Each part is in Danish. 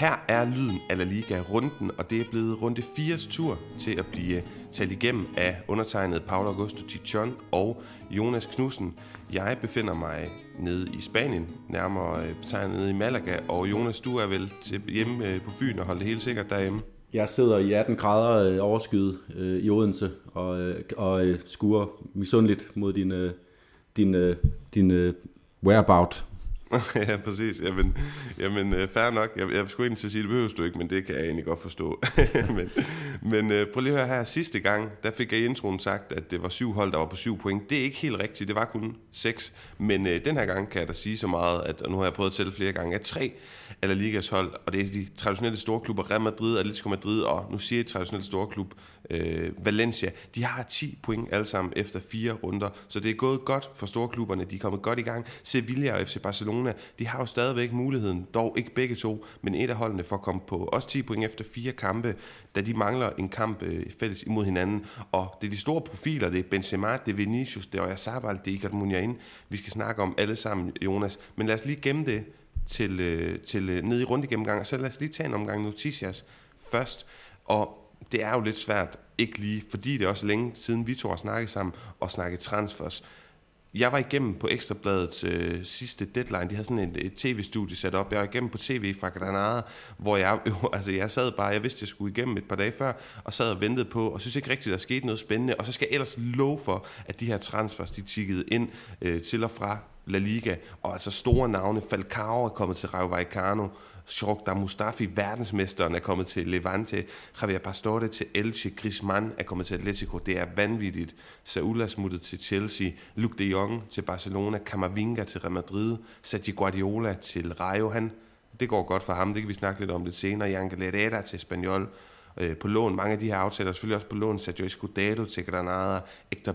Her er lyden af La Liga-runden, og det er blevet runde 4's tur til at blive talt igennem af undertegnet Paolo Augusto Tichon og Jonas Knudsen. Jeg befinder mig nede i Spanien, nærmere øh, betegnet nede i Malaga, og Jonas, du er vel til hjemme øh, på Fyn og holder det helt sikkert derhjemme? Jeg sidder i 18 grader øh, overskyet øh, i Odense og, øh, og øh, skuer misundeligt mod din, øh, din, øh, din øh, whereabout ja, præcis. Jamen, jamen øh, fair nok. Jeg, jeg skulle egentlig til at sige, det behøver du ikke, men det kan jeg egentlig godt forstå. men men øh, prøv lige at høre her. Sidste gang, der fik jeg i introen sagt, at det var syv hold, der var på syv point. Det er ikke helt rigtigt. Det var kun seks. Men øh, den her gang kan jeg da sige så meget, at og nu har jeg prøvet at tælle flere gange, at tre af La Ligas hold, og det er de traditionelle store klubber, Real Madrid, Atletico Madrid, og nu siger jeg traditionelle store klub, øh, Valencia, de har 10 point alle sammen efter fire runder. Så det er gået godt for store klubberne. De er kommet godt i gang. Sevilla og FC Barcelona Barcelona, de har jo stadigvæk muligheden, dog ikke begge to, men et af holdene for at komme på også 10 point efter fire kampe, da de mangler en kamp øh, fælles imod hinanden. Og det er de store profiler, det er Benzema, det er Vinicius, det er Oyarzabal, det er Iker Muniain. Vi skal snakke om alle sammen, Jonas. Men lad os lige gemme det til, øh, til øh, ned i runde gennemgang, og så lad os lige tage en omgang Noticias først. Og det er jo lidt svært, ikke lige, fordi det er også længe siden vi to har snakket sammen og snakket transfers. Jeg var igennem på Ekstrabladets øh, sidste deadline. De havde sådan et, et tv-studie sat op. Jeg var igennem på tv fra Granada, hvor jeg, jo, altså jeg sad bare, jeg vidste, jeg skulle igennem et par dage før, og sad og ventede på, og synes ikke rigtigt, der skete noget spændende. Og så skal jeg ellers love for, at de her transfers, de tikkede ind øh, til og fra La Liga, og altså store navne. Falcao er kommet til Rayo Vallecano, Shorkdar Mustafi, verdensmesteren, er kommet til Levante, Javier Pastore til Elche, Griezmann er kommet til Atletico, det er vanvittigt. Saúl er smuttet til Chelsea, Luke de Jong til Barcelona, Camavinga til Real Madrid, Sergio Guardiola til Rayo, han, det går godt for ham, det kan vi snakke lidt om lidt senere, Jan Herrera til Spaniol øh, på lån. Mange af de her aftaler selvfølgelig også på lån. Sergio Escudero til Granada, Hector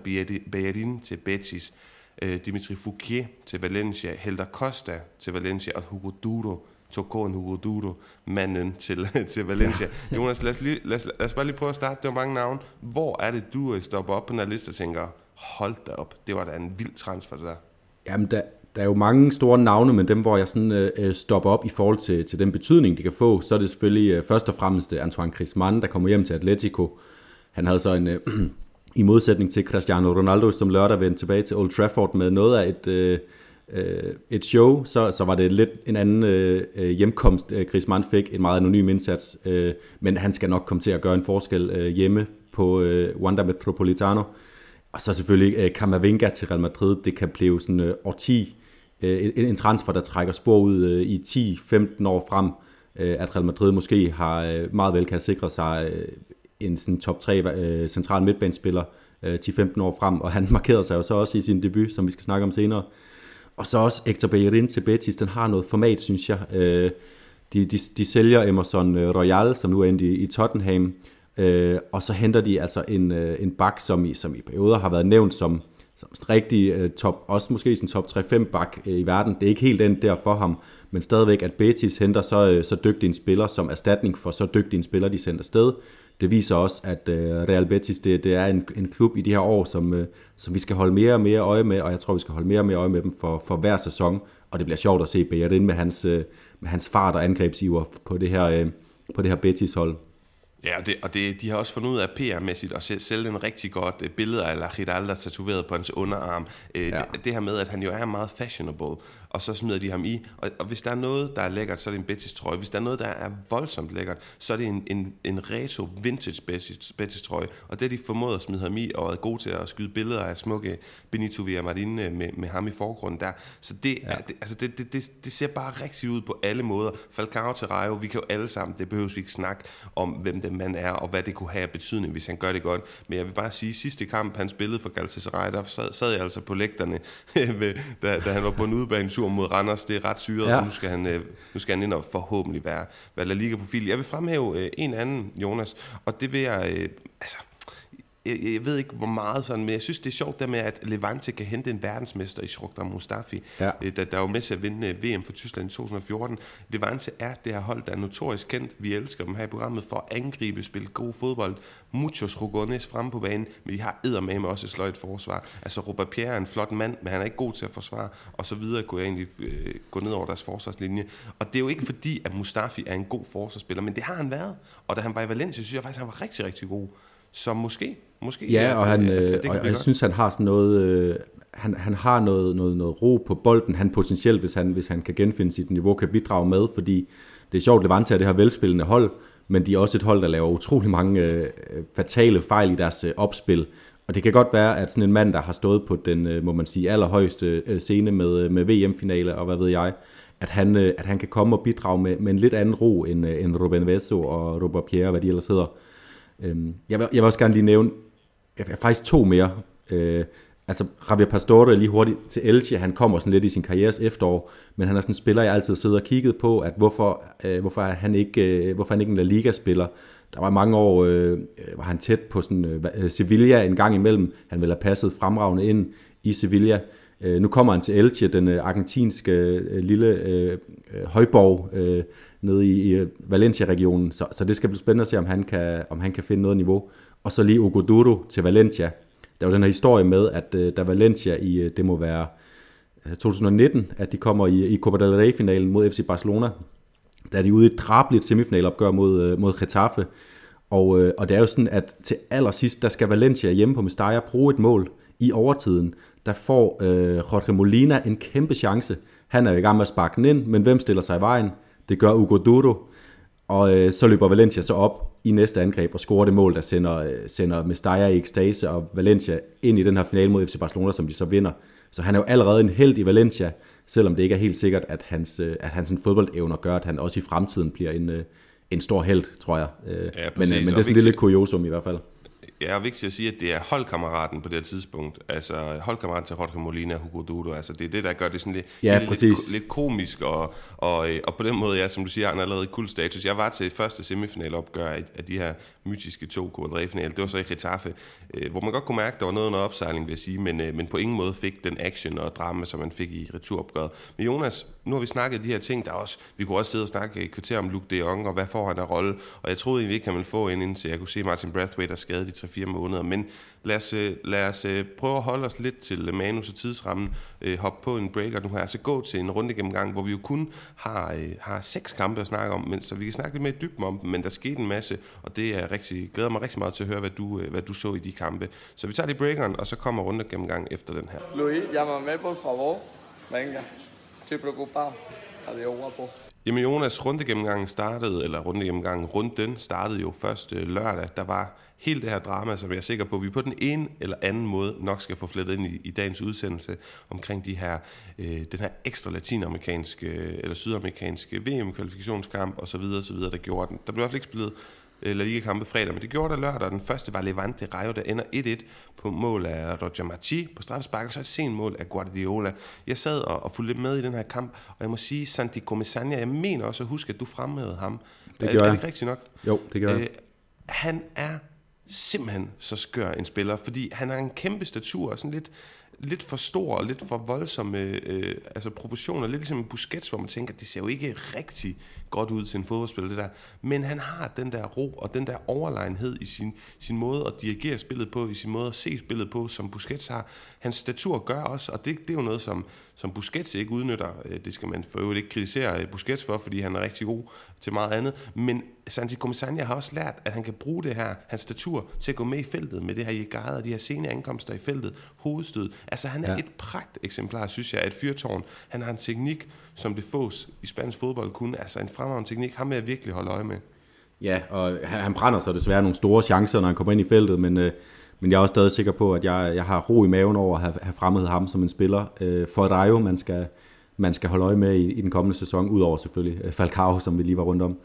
Bellerin til Betis, øh, Dimitri Fouquier til Valencia, Helder Costa til Valencia og Hugo Duro Tokon Hugo Duro, manden til, til Valencia. Ja. Jonas, lad os, lige, lad, os, lad os bare lige prøve at starte. Det var mange navne. Hvor er det, du stopper op på den her liste og tænker, hold da op, det var da en vild transfer, det der. Jamen, der, der er jo mange store navne, men dem, hvor jeg sådan øh, stopper op i forhold til, til den betydning, de kan få, så er det selvfølgelig øh, først og fremmest øh, Antoine Griezmann, der kommer hjem til Atletico. Han havde så en, øh, i modsætning til Cristiano Ronaldo, som lørdag vendte tilbage til Old Trafford med noget af et, øh, øh, et show, så, så var det lidt en anden øh, øh hjemkomst, øh, Griezmann fik, en meget anonym indsats, øh, men han skal nok komme til at gøre en forskel øh, hjemme på øh, Wanda Metropolitano. Og så selvfølgelig øh, Camavinga til Real Madrid, det kan blive sådan øh, 10, øh, en, en transfer, der trækker spor ud øh, i 10-15 år frem, øh, at Real Madrid måske har øh, meget vel kan sikre sig øh, en sådan top 3 øh, central midtbanespiller øh, 10-15 år frem, og han markerede sig jo så også i sin debut, som vi skal snakke om senere. Og så også Hector Bellerin til Betis, den har noget format, synes jeg. Øh, de, de, de sælger Emerson øh, Royal, som nu er i, i Tottenham, øh, og så henter de altså en, øh, en bak, som i, som i perioder har været nævnt som, som rigtig øh, top, også måske sin top 3-5 bak øh, i verden. Det er ikke helt den der for ham, men stadigvæk, at Betis henter så, øh, så dygtig en spiller som erstatning for så dygtig en spiller, de sender sted det viser også, at øh, Real Betis det, det er en, en klub i de her år, som, øh, som vi skal holde mere og mere øje med, og jeg tror, vi skal holde mere og mere øje med dem for, for hver sæson. Og det bliver sjovt at se Bellerin med hans, øh, med hans fart og angrebsiver på det her, øh, på det her Betis-hold. Ja, og, det, og det, de har også fundet ud af PR-mæssigt at sælge en rigtig godt billede af La Giralda tatoveret på hans underarm. Ja. det, det her med, at han jo er meget fashionable, og så smider de ham i. Og, og hvis der er noget, der er lækkert, så er det en Betis trøje. Hvis der er noget, der er voldsomt lækkert, så er det en, en, en retro vintage Betis, Betis trøje. Og det de formået at smide ham i, og er gode til at skyde billeder af smukke Benito Villamarin øh, med, med ham i forgrunden der. Så det, ja. er, det, altså det, det, det, det ser bare rigtig ud på alle måder. Falcao til Rayo, vi kan jo alle sammen, det behøver vi ikke snakke om, hvem den mand er, og hvad det kunne have af betydning, hvis han gør det godt. Men jeg vil bare sige, sidste kamp, han spillede for Galatasaray, der sad, sad jeg altså på lægterne, da, da han var på en udebanetur tur mod Randers. Det er ret syret, ja. og nu skal, han, øh, nu skal han ind og forhåbentlig være, være La Liga-profil. Jeg vil fremhæve øh, en anden, Jonas, og det vil jeg... Øh, altså, jeg, jeg ved ikke hvor meget sådan, men jeg synes, det er sjovt der med, at Levante kan hente en verdensmester i Shrokdar Mustafi, ja. Øh, der, der er jo med til at vinde øh, VM for Tyskland i 2014. Levante er det her hold, der er notorisk kendt. Vi elsker dem her i programmet for at angribe, spille god fodbold. Muchos Rugones fremme på banen, men de har eddermame også et sløjt forsvar. Altså Robert Pierre er en flot mand, men han er ikke god til at forsvare, og så videre kunne jeg egentlig øh, gå ned over deres forsvarslinje. Og det er jo ikke fordi, at Mustafi er en god forsvarsspiller, men det har han været. Og da han var i Valencia, synes jeg faktisk, at han var rigtig, rigtig god. Så måske, måske ja, og, han, at, at det og jeg synes, han har sådan noget, øh, han, han har noget, noget, noget ro på bolden, han potentielt, hvis han, hvis han kan genfinde sit niveau, kan bidrage med, fordi det er sjovt, Levante er det her velspillende hold, men de er også et hold, der laver utrolig mange øh, fatale fejl i deres øh, opspil. Og det kan godt være, at sådan en mand, der har stået på den, øh, må man sige, allerhøjeste øh, scene med, øh, med VM-finale, og hvad ved jeg, at han, øh, at han kan komme og bidrage med, med en lidt anden ro end, øh, end Ruben Vesso og Robert Pierre, hvad de ellers hedder. Øhm, jeg, vil, jeg vil også gerne lige nævne, jeg er faktisk to mere. Øh, altså Javier Pastore lige hurtigt til Elche, han kommer sådan lidt i sin karrieres efterår, men han er sådan en spiller, jeg altid sidder og kigget på, at hvorfor, øh, hvorfor, er han ikke, øh, hvorfor er han ikke en La Liga-spiller. Der var mange år, øh, var han tæt på sådan, øh, øh Sevilla en gang imellem. Han ville have passet fremragende ind i Sevilla. Øh, nu kommer han til Elche, den øh, argentinske øh, lille øh, øh højborg øh, nede i, i øh, Valencia-regionen, så, så det skal blive spændende at se, om han kan, om han kan finde noget niveau. Og så lige Ugo til Valencia. Der var den her historie med, at øh, der Valencia i, øh, det må være øh, 2019, at de kommer i, i Copa del Rey-finalen mod FC Barcelona, der er de ude i et drabligt semifinalopgør mod, øh, mod Getafe. Og, øh, og det er jo sådan, at til allersidst, der skal Valencia hjemme på Mestalla bruge et mål i overtiden. Der får øh, Jorge Molina en kæmpe chance. Han er i gang med at sparke den ind, men hvem stiller sig i vejen? Det gør Ugo Duro. Og øh, så løber Valencia så op i næste angreb og scorer det mål, der sender, øh, sender Mestalla i ekstase og Valencia ind i den her finale mod FC Barcelona, som de så vinder. Så han er jo allerede en held i Valencia, selvom det ikke er helt sikkert, at hans, øh, at hans fodboldevner gør, at han også i fremtiden bliver en, øh, en stor held, tror jeg. Ja, men, men det er sådan lidt, lidt kuriosum i hvert fald er vigtigt at sige, at det er holdkammeraten på det her tidspunkt. Altså holdkammeraten til Jorge Molina og Hugo Dudo. Altså det er det, der gør det sådan lidt, ja, lidt, lidt komisk. Og, og, øh, og på den måde, ja, som du siger, han er allerede kul status. Jeg var til første semifinalopgør af, af de her mytiske to kvadrifinaler. Det var så i Getafe, øh, hvor man godt kunne mærke, at der var noget under opsejling, vil jeg sige, men, øh, men på ingen måde fik den action og drama, som man fik i returopgøret. Men Jonas, nu har vi snakket de her ting, der også, vi kunne også sidde og snakke et kvarter om Luke de Jong, og hvad får han af rolle, og jeg troede egentlig ikke, at man få ind, indtil jeg kunne se Martin Brathwaite, der skadede de 3-4 måneder, men lad os, øh, lad os øh, prøve at holde os lidt til manus og tidsrammen, øh, hoppe på en breaker nu her, altså gå til en runde gennemgang, hvor vi jo kun har, har seks kampe at snakke om, men, så vi kan snakke lidt mere dybt om dem, men der skete en masse, og det er rigtig, glæder mig rigtig meget til at høre, hvad du, hvad du så i de kampe. Så vi tager lige breakeren, og så kommer runde gennemgang efter den her. Luis, llámame por favor. Venga, estoy preocupado. Adiós, guapo. Jamen Jonas, rundegennemgangen startede, eller rundegennemgangen, runden startede jo først øh, lørdag. Der var hele det her drama, som jeg er sikker på, at vi på den ene eller anden måde nok skal få flettet ind i, i dagens udsendelse omkring de her, øh, den her ekstra latinamerikanske eller sydamerikanske VM-kvalifikationskamp osv. osv., der gjorde den. Der blev i hvert fald ikke spillet La Liga-kampe fredag, men det gjorde der lørdag. Den første var Levante Rayo, der ender 1-1 på mål af Roger Machi på straffespark, og så et sent mål af Guardiola. Jeg sad og, og fulgte lidt med i den her kamp, og jeg må sige, Santi Comesania, jeg mener også at huske, at du fremhævede ham. Det gør er, er det rigtigt nok? Jo, det gør jeg. Øh, han er simpelthen så skør en spiller, fordi han har en kæmpe statur, og sådan lidt, lidt for stor og lidt for voldsomme øh, øh altså proportioner. Lidt ligesom Busquets, hvor man tænker, det ser jo ikke rigtig godt ud til en fodboldspiller, det der. Men han har den der ro og den der overlegenhed i sin, sin måde at dirigere spillet på, i sin måde at se spillet på, som Busquets har. Hans statur gør også, og det, det er jo noget, som, som Busquets ikke udnytter. Øh, det skal man for øvrigt ikke kritisere øh, Busquets for, fordi han er rigtig god til meget andet. Men Santi Comisania har også lært, at han kan bruge det her, hans statur, til at gå med i feltet med det her Jegade og de her sene ankomster i feltet, hovedstød. Altså han er ja. et pragt eksemplar, synes jeg, af et fyrtårn. Han har en teknik, som det fås i spansk fodbold kun. Altså en fremragende teknik, ham vil jeg virkelig holde øje med. Ja, og han, han brænder så desværre nogle store chancer, når han kommer ind i feltet, men, øh, men jeg er også stadig sikker på, at jeg, jeg har ro i maven over at have, have fremmet ham som en spiller. Øh, for Rayo, man skal, man skal holde øje med i, i den kommende sæson, udover selvfølgelig øh, Falcao, som vi lige var rundt om.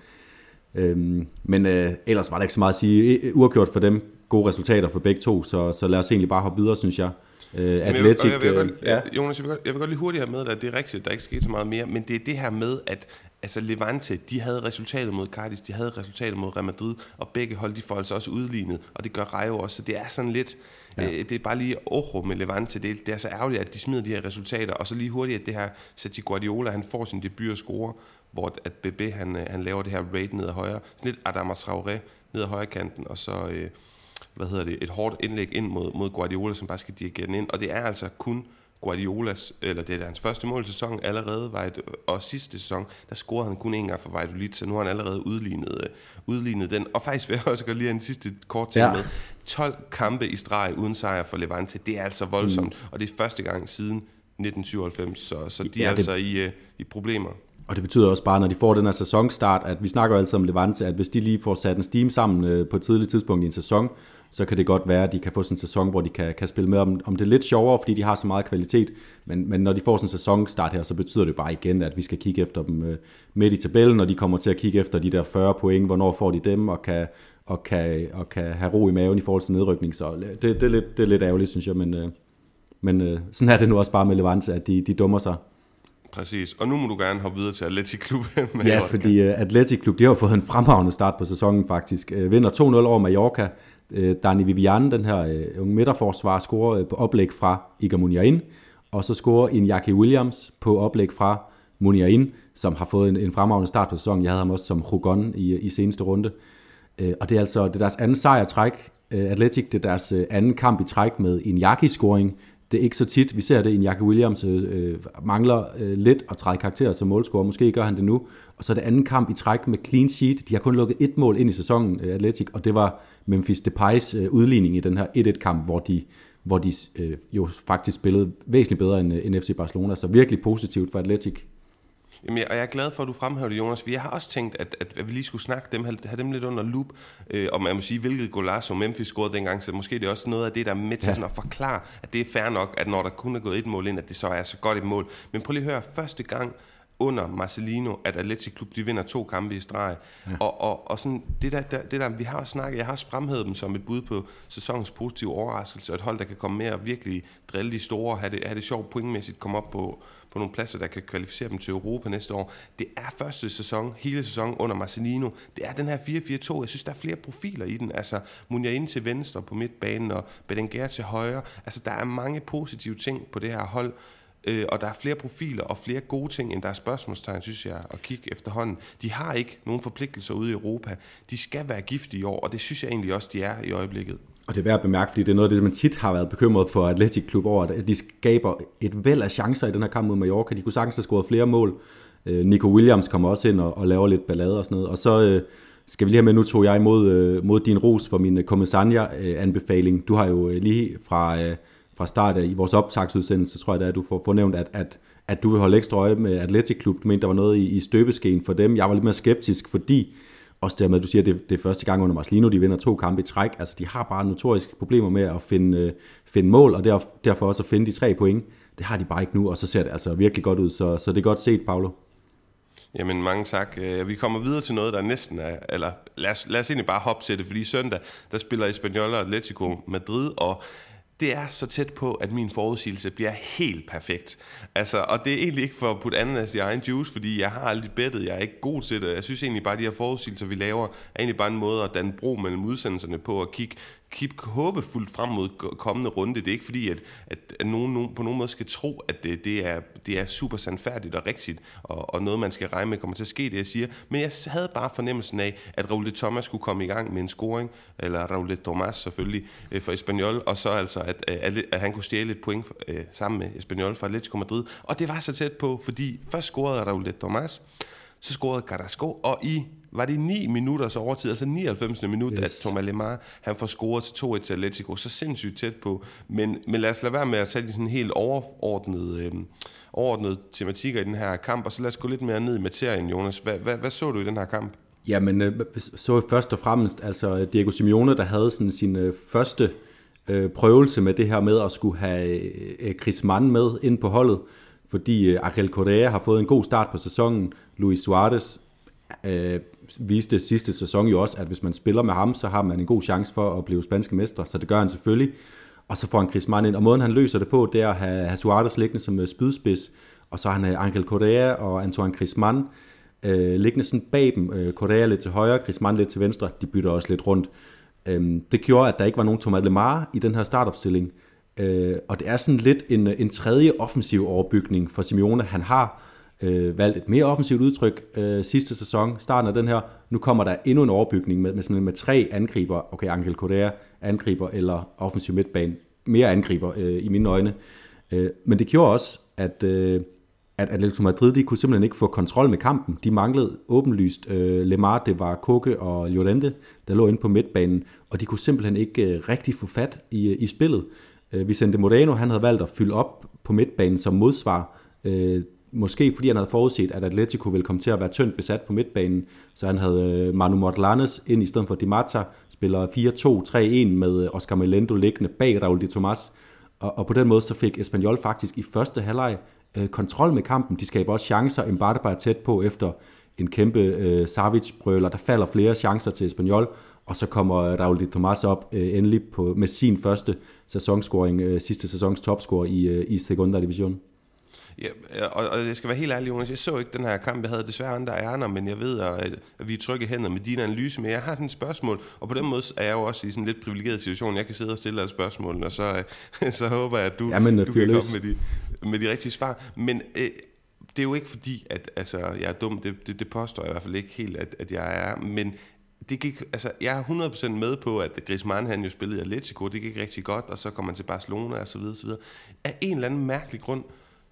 Øhm, men øh, ellers var der ikke så meget at sige. Uafgjort for dem, gode resultater for begge to, så, så lad os egentlig bare hoppe videre, synes jeg. Øh, Atletic, jeg vil, jeg vil godt, øh, ja. Jonas, jeg vil, godt, jeg vil godt lige hurtigt have med dig, at det er rigtigt, at der ikke skete så meget mere, men det er det her med, at altså Levante, de havde resultatet mod Cardis, de havde resultatet mod Real Madrid, og begge hold, de får altså også udlignet, og det gør Rayo også, så det er sådan lidt, ja. øh, det er bare lige oho med Levante, det, det er så ærgerligt, at de smider de her resultater, og så lige hurtigt, at det her Sergio Guardiola, han får sin debut og score, hvor at BB, han, øh, han laver det her raid ned ad højre, sådan lidt Adama Traoré ned ad højre kanten, og så, øh, hvad hedder det, et hårdt indlæg ind mod, mod Guardiola, som bare skal dirigere den ind, og det er altså kun Guardiolas, eller det er hans første mål i sæsonen allerede, var et, og sidste sæson, der scorede han kun en gang for Valladolid, så nu har han allerede udlignet, øh, udlignet den. Og faktisk vil jeg også godt lige en sidste kort til ja. med. 12 kampe i streg uden sejr for Levante, det er altså voldsomt, mm. og det er første gang siden 1997, så, så de ja, er det... altså i, uh, i problemer. Og det betyder også bare, når de får den her sæsonstart, at vi snakker jo altid om Levante, at hvis de lige får sat en steam sammen øh, på et tidligt tidspunkt i en sæson, så kan det godt være, at de kan få sådan en sæson, hvor de kan, kan spille med om, om det er lidt sjovere, fordi de har så meget kvalitet. Men, men når de får sådan en sæsonstart her, så betyder det bare igen, at vi skal kigge efter dem øh, midt i tabellen, og de kommer til at kigge efter de der 40 point, hvornår får de dem, og kan, og kan, og kan have ro i maven i forhold til nedrykning. Så det, det, er, lidt, det er lidt ærgerligt, synes jeg, men, øh, men øh, sådan er det nu også bare med Levante, at de, de dummer sig. Præcis, og nu må du gerne hoppe videre til Atletic Klub. ja, fordi uh, Atletic Klub, de har fået en fremragende start på sæsonen faktisk. Uh, vinder 2-0 over Mallorca. Uh, Dani Vivian, den her øh, unge midterforsvar, scorer øh, på oplæg fra Iker Muniain, og så scorer Iñaki Williams på oplæg fra Muniain, som har fået en, en fremragende start på sæsonen. Jeg havde ham også som Hugon i, i seneste runde. Uh, og det er altså det er deres anden sejr træk. Uh, Atletic, det er deres anden kamp i træk med Iñaki-scoring, det er ikke så tit, vi ser det, en Jack Williams øh, øh, mangler øh, lidt at træde karakter som målscorer. Måske gør han det nu. Og så det anden kamp i træk med clean sheet. De har kun lukket et mål ind i sæsonen, øh, Atletic, og det var Memphis Depay's øh, udligning i den her 1-1-kamp, hvor de, hvor de øh, jo faktisk spillede væsentligt bedre end, øh, end FC Barcelona. Så virkelig positivt for Atletic. Jamen, og jeg er glad for, at du fremhæver det, Jonas. Vi har også tænkt, at, at, vi lige skulle snakke dem, have dem lidt under loop, øh, og man må sige, hvilket golazo Memphis scorede dengang, så måske det er også noget af det, der er med til ja. sådan at forklare, at det er fair nok, at når der kun er gået et mål ind, at det så er så godt et mål. Men prøv lige at høre, første gang, under Marcelino, at Atletic Klub, de vinder to kampe i streg. Ja. Og, og, og sådan, det der, der, det der, vi har også snakket, jeg har også fremhævet dem som et bud på sæsonens positive overraskelse, og et hold, der kan komme med og virkelig drille de store, have det, have det sjovt pointmæssigt, komme op på, på nogle pladser, der kan kvalificere dem til Europa næste år. Det er første sæson, hele sæsonen under Marcelino. Det er den her 4-4-2. Jeg synes, der er flere profiler i den. Altså, Munja ind til venstre på midtbanen, og Bedenger til højre. Altså, der er mange positive ting på det her hold. Øh, og der er flere profiler og flere gode ting, end der er spørgsmålstegn, synes jeg, at kigge efterhånden. De har ikke nogen forpligtelser ude i Europa. De skal være gift i år, og det synes jeg egentlig også, de er i øjeblikket. Og det er værd at bemærke, fordi det er noget af det, man tit har været bekymret for Atletic Klub over, at de skaber et væld af chancer i den her kamp mod Mallorca. De kunne sagtens have scoret flere mål. Øh, Nico Williams kommer også ind og, og laver lidt ballade og sådan noget. Og så øh, skal vi lige have med, nu tog jeg imod øh, mod din ros for min øh, Commissania-anbefaling. Øh, du har jo øh, lige fra, fra start af i vores optagsudsendelse, tror jeg, at du får fornævnt, at, at, at du vil holde ekstra øje med Atletic Klub. Du mente, der var noget i, i støbeskeen for dem. Jeg var lidt mere skeptisk, fordi også dermed, at du siger, at det, det er første gang under Marcelino, de vinder to kampe i træk. Altså, de har bare notoriske problemer med at finde, øh, finde mål, og der, derfor også at finde de tre point. Det har de bare ikke nu, og så ser det altså virkelig godt ud. Så, så det er godt set, Paolo. Jamen mange tak. Øh, vi kommer videre til noget, der næsten er, eller lad os, lad os egentlig bare hoppe til det, fordi søndag, der spiller Espanyol og Atletico Madrid, og det er så tæt på, at min forudsigelse bliver helt perfekt. Altså, og det er egentlig ikke for at putte ananas i egen juice, fordi jeg har aldrig bettet, jeg er ikke god til det. Jeg synes egentlig bare, at de her forudsigelser, vi laver, er egentlig bare en måde at danne bro mellem udsendelserne på at kigge kigge håbefuldt frem mod kommende runde. Det er ikke fordi, at, at, at nogen, nogen på nogen måde skal tro, at det, det, er, det er super sandfærdigt og rigtigt, og, og noget, man skal regne med kommer til at ske, det jeg siger. Men jeg havde bare fornemmelsen af, at Raul de Thomas skulle komme i gang med en scoring, eller Raul de Thomas selvfølgelig, øh, for Espanyol, og så altså, at, at, at han kunne stjæle et point øh, sammen med Espanyol fra Atletico Madrid. Og det var så tæt på, fordi først scorede Raul de Thomas, så scorede Carrasco, og i var det 9 minutters overtid, altså 99. minut, yes. at Thomas Lemar, han får scoret til 2-1 til Atletico, så sindssygt tæt på. Men, men lad os lade være med at tage de sådan helt overordnede, øh, overordnede tematikker i den her kamp, og så lad os gå lidt mere ned i materien, Jonas. Hvad, hvad, hvad så du i den her kamp? Jamen, øh, så først og fremmest, altså Diego Simeone, der havde sådan sin øh, første øh, prøvelse med det her med at skulle have øh, Chris Mann med ind på holdet, fordi øh, Ariel Correa har fået en god start på sæsonen. Luis Suarez øh, viste sidste sæson jo også, at hvis man spiller med ham, så har man en god chance for at blive spanske mester, så det gør han selvfølgelig. Og så får han Chris Mann ind, og måden han løser det på, det er at have, have Suarez liggende som øh, spydspids, og så har han øh, Angel Correa og Antoine Griezmann øh, liggende sådan bag dem. Øh, Correa lidt til højre, Griezmann lidt til venstre. De bytter også lidt rundt. Øh, det gjorde, at der ikke var nogen Thomas Lemar i den her startopstilling. Øh, og det er sådan lidt en, en tredje offensiv overbygning for Simeone. Han har øh, valgt et mere offensivt udtryk øh, sidste sæson, starten af den her. Nu kommer der endnu en overbygning med, med, med tre angriber. Okay, Angel Correa angriber eller offensiv midtbane. Mere angriber øh, i mine øjne. Øh, men det gjorde også, at, øh, at Atletico Madrid de kunne simpelthen ikke få kontrol med kampen. De manglede åbenlyst øh, Lemar, det var Koke og Llorente, der lå inde på midtbanen, og de kunne simpelthen ikke øh, rigtig få fat i, øh, i spillet. Øh, Vicente Moreno, han havde valgt at fylde op på midtbanen som modsvar. Øh, måske fordi han havde forudset, at Atletico ville komme til at være tyndt besat på midtbanen, så han havde øh, Manu Mortlanes ind i stedet for Di Marta, spiller 4-2-3-1 med øh, Oscar Melendo liggende bag Raul de Tomas, og, og på den måde så fik Espanyol faktisk i første halvleg øh, kontrol med kampen. De skaber også chancer. Mbappe er tæt på efter en kæmpe øh, Savic-brøler. Der falder flere chancer til Espanyol, og så kommer Raul de Tomas op øh, endelig på, med sin første sæsonscoring, øh, sidste sæsons topscore i, øh, i Segunda Division. Ja, og, og jeg skal være helt ærlig, Jonas, jeg så ikke den her kamp. Jeg havde desværre andre ærner, men jeg ved, at, at vi er trygge hænder med din analyse. Men jeg har sådan et spørgsmål, og på den måde er jeg jo også i sådan en lidt privilegeret situation. Jeg kan sidde og stille alle spørgsmålene, og så, så håber jeg, at du, Jamen, du kan komme med de, med de rigtige svar. Men øh, det er jo ikke fordi, at altså, jeg er dum. Det, det, det påstår jeg i hvert fald ikke helt, at, at jeg er. Men det gik, altså, jeg er 100% med på, at Griezmann han jo spillede i Atletico, det gik rigtig godt, og så kom man til Barcelona og så videre, så videre. Af en eller anden mærkelig grund,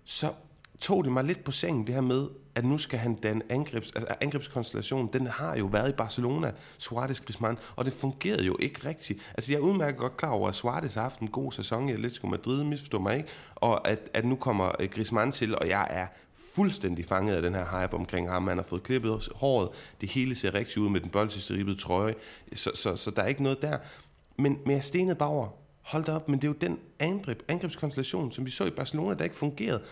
så tog det mig lidt på sengen, det her med, at nu skal han den angrebs, altså angrebskonstellation, den har jo været i Barcelona, Suarez Griezmann, og det fungerede jo ikke rigtigt. Altså jeg er udmærket godt klar over, at Suarez har haft en god sæson i Atletico Madrid, misforstår mig ikke, og at, at nu kommer øh, Griezmann til, og jeg er fuldstændig fanget af den her hype omkring ham. Han har fået klippet håret, det hele ser rigtigt ud med den boldstribede trøje, så, så, så der er ikke noget der. Men, men jeg stenede bare over, hold da op, men det er jo den angreb, angrebskonstellation, som vi så i Barcelona, der ikke fungerede.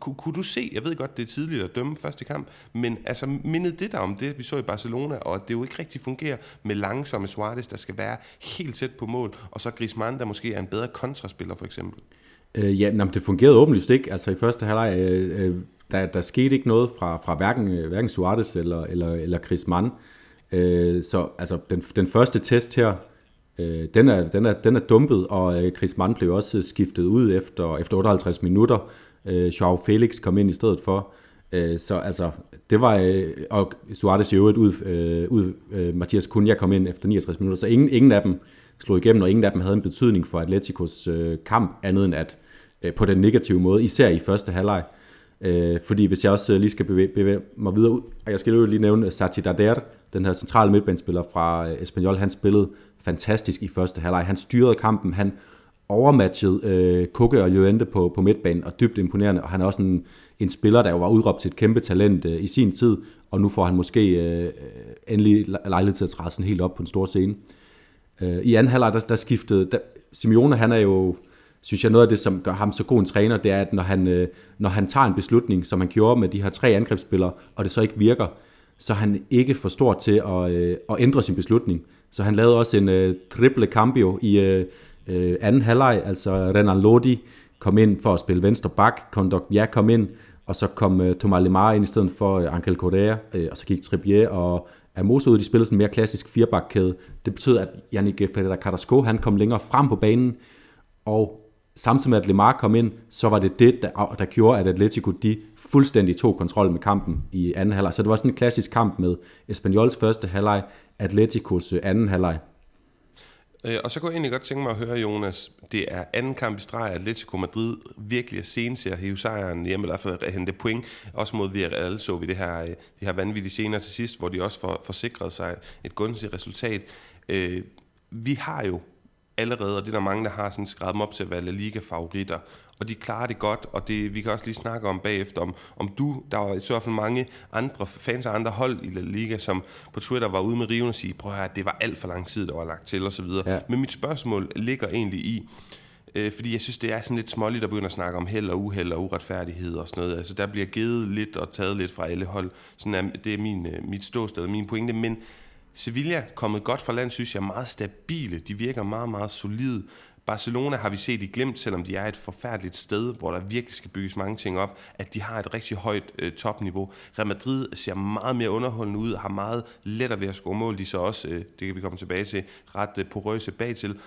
Kunne, kunne du se, jeg ved godt, det er tidligt at dømme første kamp, men altså mindede det der om det, vi så i Barcelona, og at det jo ikke rigtig fungerer med langsomme Suarez, der skal være helt tæt på mål, og så Griezmann, der måske er en bedre kontraspiller for eksempel? Øh, ja, jamen, det fungerede åbenlyst ikke. Altså i første halvleg, øh, øh, der, der skete ikke noget fra, fra hverken, øh, hverken Suarez eller, eller, eller Griezmann. Øh, så altså, den, den første test her, øh, den, er, den, er, den er dumpet, og øh, Griezmann blev også skiftet ud efter, efter 58 minutter. Øh, Joao Felix kom ind i stedet for. Øh, så altså, det var, øh, og Suarez i øvrigt ud, øh, ud øh, Mathias Cunha kom ind efter 69 minutter, så ingen, ingen af dem slog igennem, og ingen af dem havde en betydning for Atleticos øh, kamp, andet end at øh, på den negative måde, især i første halvleg. Øh, fordi hvis jeg også øh, lige skal bevæge, bevæge mig videre ud, og jeg skal jo lige nævne øh, Sati Dader, den her centrale midtbanespiller fra øh, Espanyol, han spillede fantastisk i første halvleg. Han styrede kampen, han overmatchet øh, Kukke og Llorente på, på midtbanen, og dybt imponerende, og han er også en, en spiller, der jo var udråbt til et kæmpe talent øh, i sin tid, og nu får han måske øh, endelig lejlighed til at træde sådan helt op på en stor scene. Øh, I anden halvleg, der, der skiftede, der, Simeone, han er jo, synes jeg, noget af det, som gør ham så god en træner, det er, at når han, øh, når han tager en beslutning, som han gjorde med de her tre angrebsspillere, og det så ikke virker, så er han ikke for stor til at, øh, at ændre sin beslutning. Så han lavede også en øh, triple cambio i øh, øh, anden halvleg, altså Renan Lodi kom ind for at spille venstre bak, Kondok Ja kom ind, og så kom øh, Thomas Lemar ind i stedet for øh, Ankel Correa, øh, og så gik Trippier og Amos ud, de spillede sådan en mere klassisk firebakkæde. Det betød, at Yannick Ferreira Carrasco, han kom længere frem på banen, og samtidig med at Lemar kom ind, så var det det, der, der gjorde, at Atletico de fuldstændig tog kontrol med kampen i anden halvleg. Så det var sådan en klassisk kamp med Espanyols første halvleg, Atleticos øh, anden halvleg. Øh, og så kunne jeg egentlig godt tænke mig at høre, Jonas, det er anden kamp i streg, Atletico Madrid virkelig er sen til at hive sejren hjem, eller for at hente point. Også mod Villarreal så vi det her, øh, de her vanvittige scener til sidst, hvor de også får forsikret sig et gunstigt resultat. Øh, vi har jo allerede, og det er der mange, der har sådan skrevet dem op til at være La Liga-favoritter. Og de klarer det godt, og det, vi kan også lige snakke om bagefter, om, om du, der var i hvert fald mange andre fans af andre hold i La Liga, som på Twitter var ude med riven og sige, prøv at det var alt for lang tid, der var lagt til, og så videre. Ja. Men mit spørgsmål ligger egentlig i, øh, fordi jeg synes, det er sådan lidt småligt at begynde at snakke om held og uheld og uretfærdighed og sådan noget. Altså, der bliver givet lidt og taget lidt fra alle hold. Sådan er, det er min, øh, mit ståsted, min pointe. Men Sevilla kommet godt fra land, synes jeg, meget stabile. De virker meget, meget solide. Barcelona har vi set i glemt, selvom de er et forfærdeligt sted, hvor der virkelig skal bygges mange ting op, at de har et rigtig højt øh, topniveau. Real Madrid ser meget mere underholdende ud, har meget lettere ved at score mål. De så også, øh, det kan vi komme tilbage til, ret øh, porøse bagtil.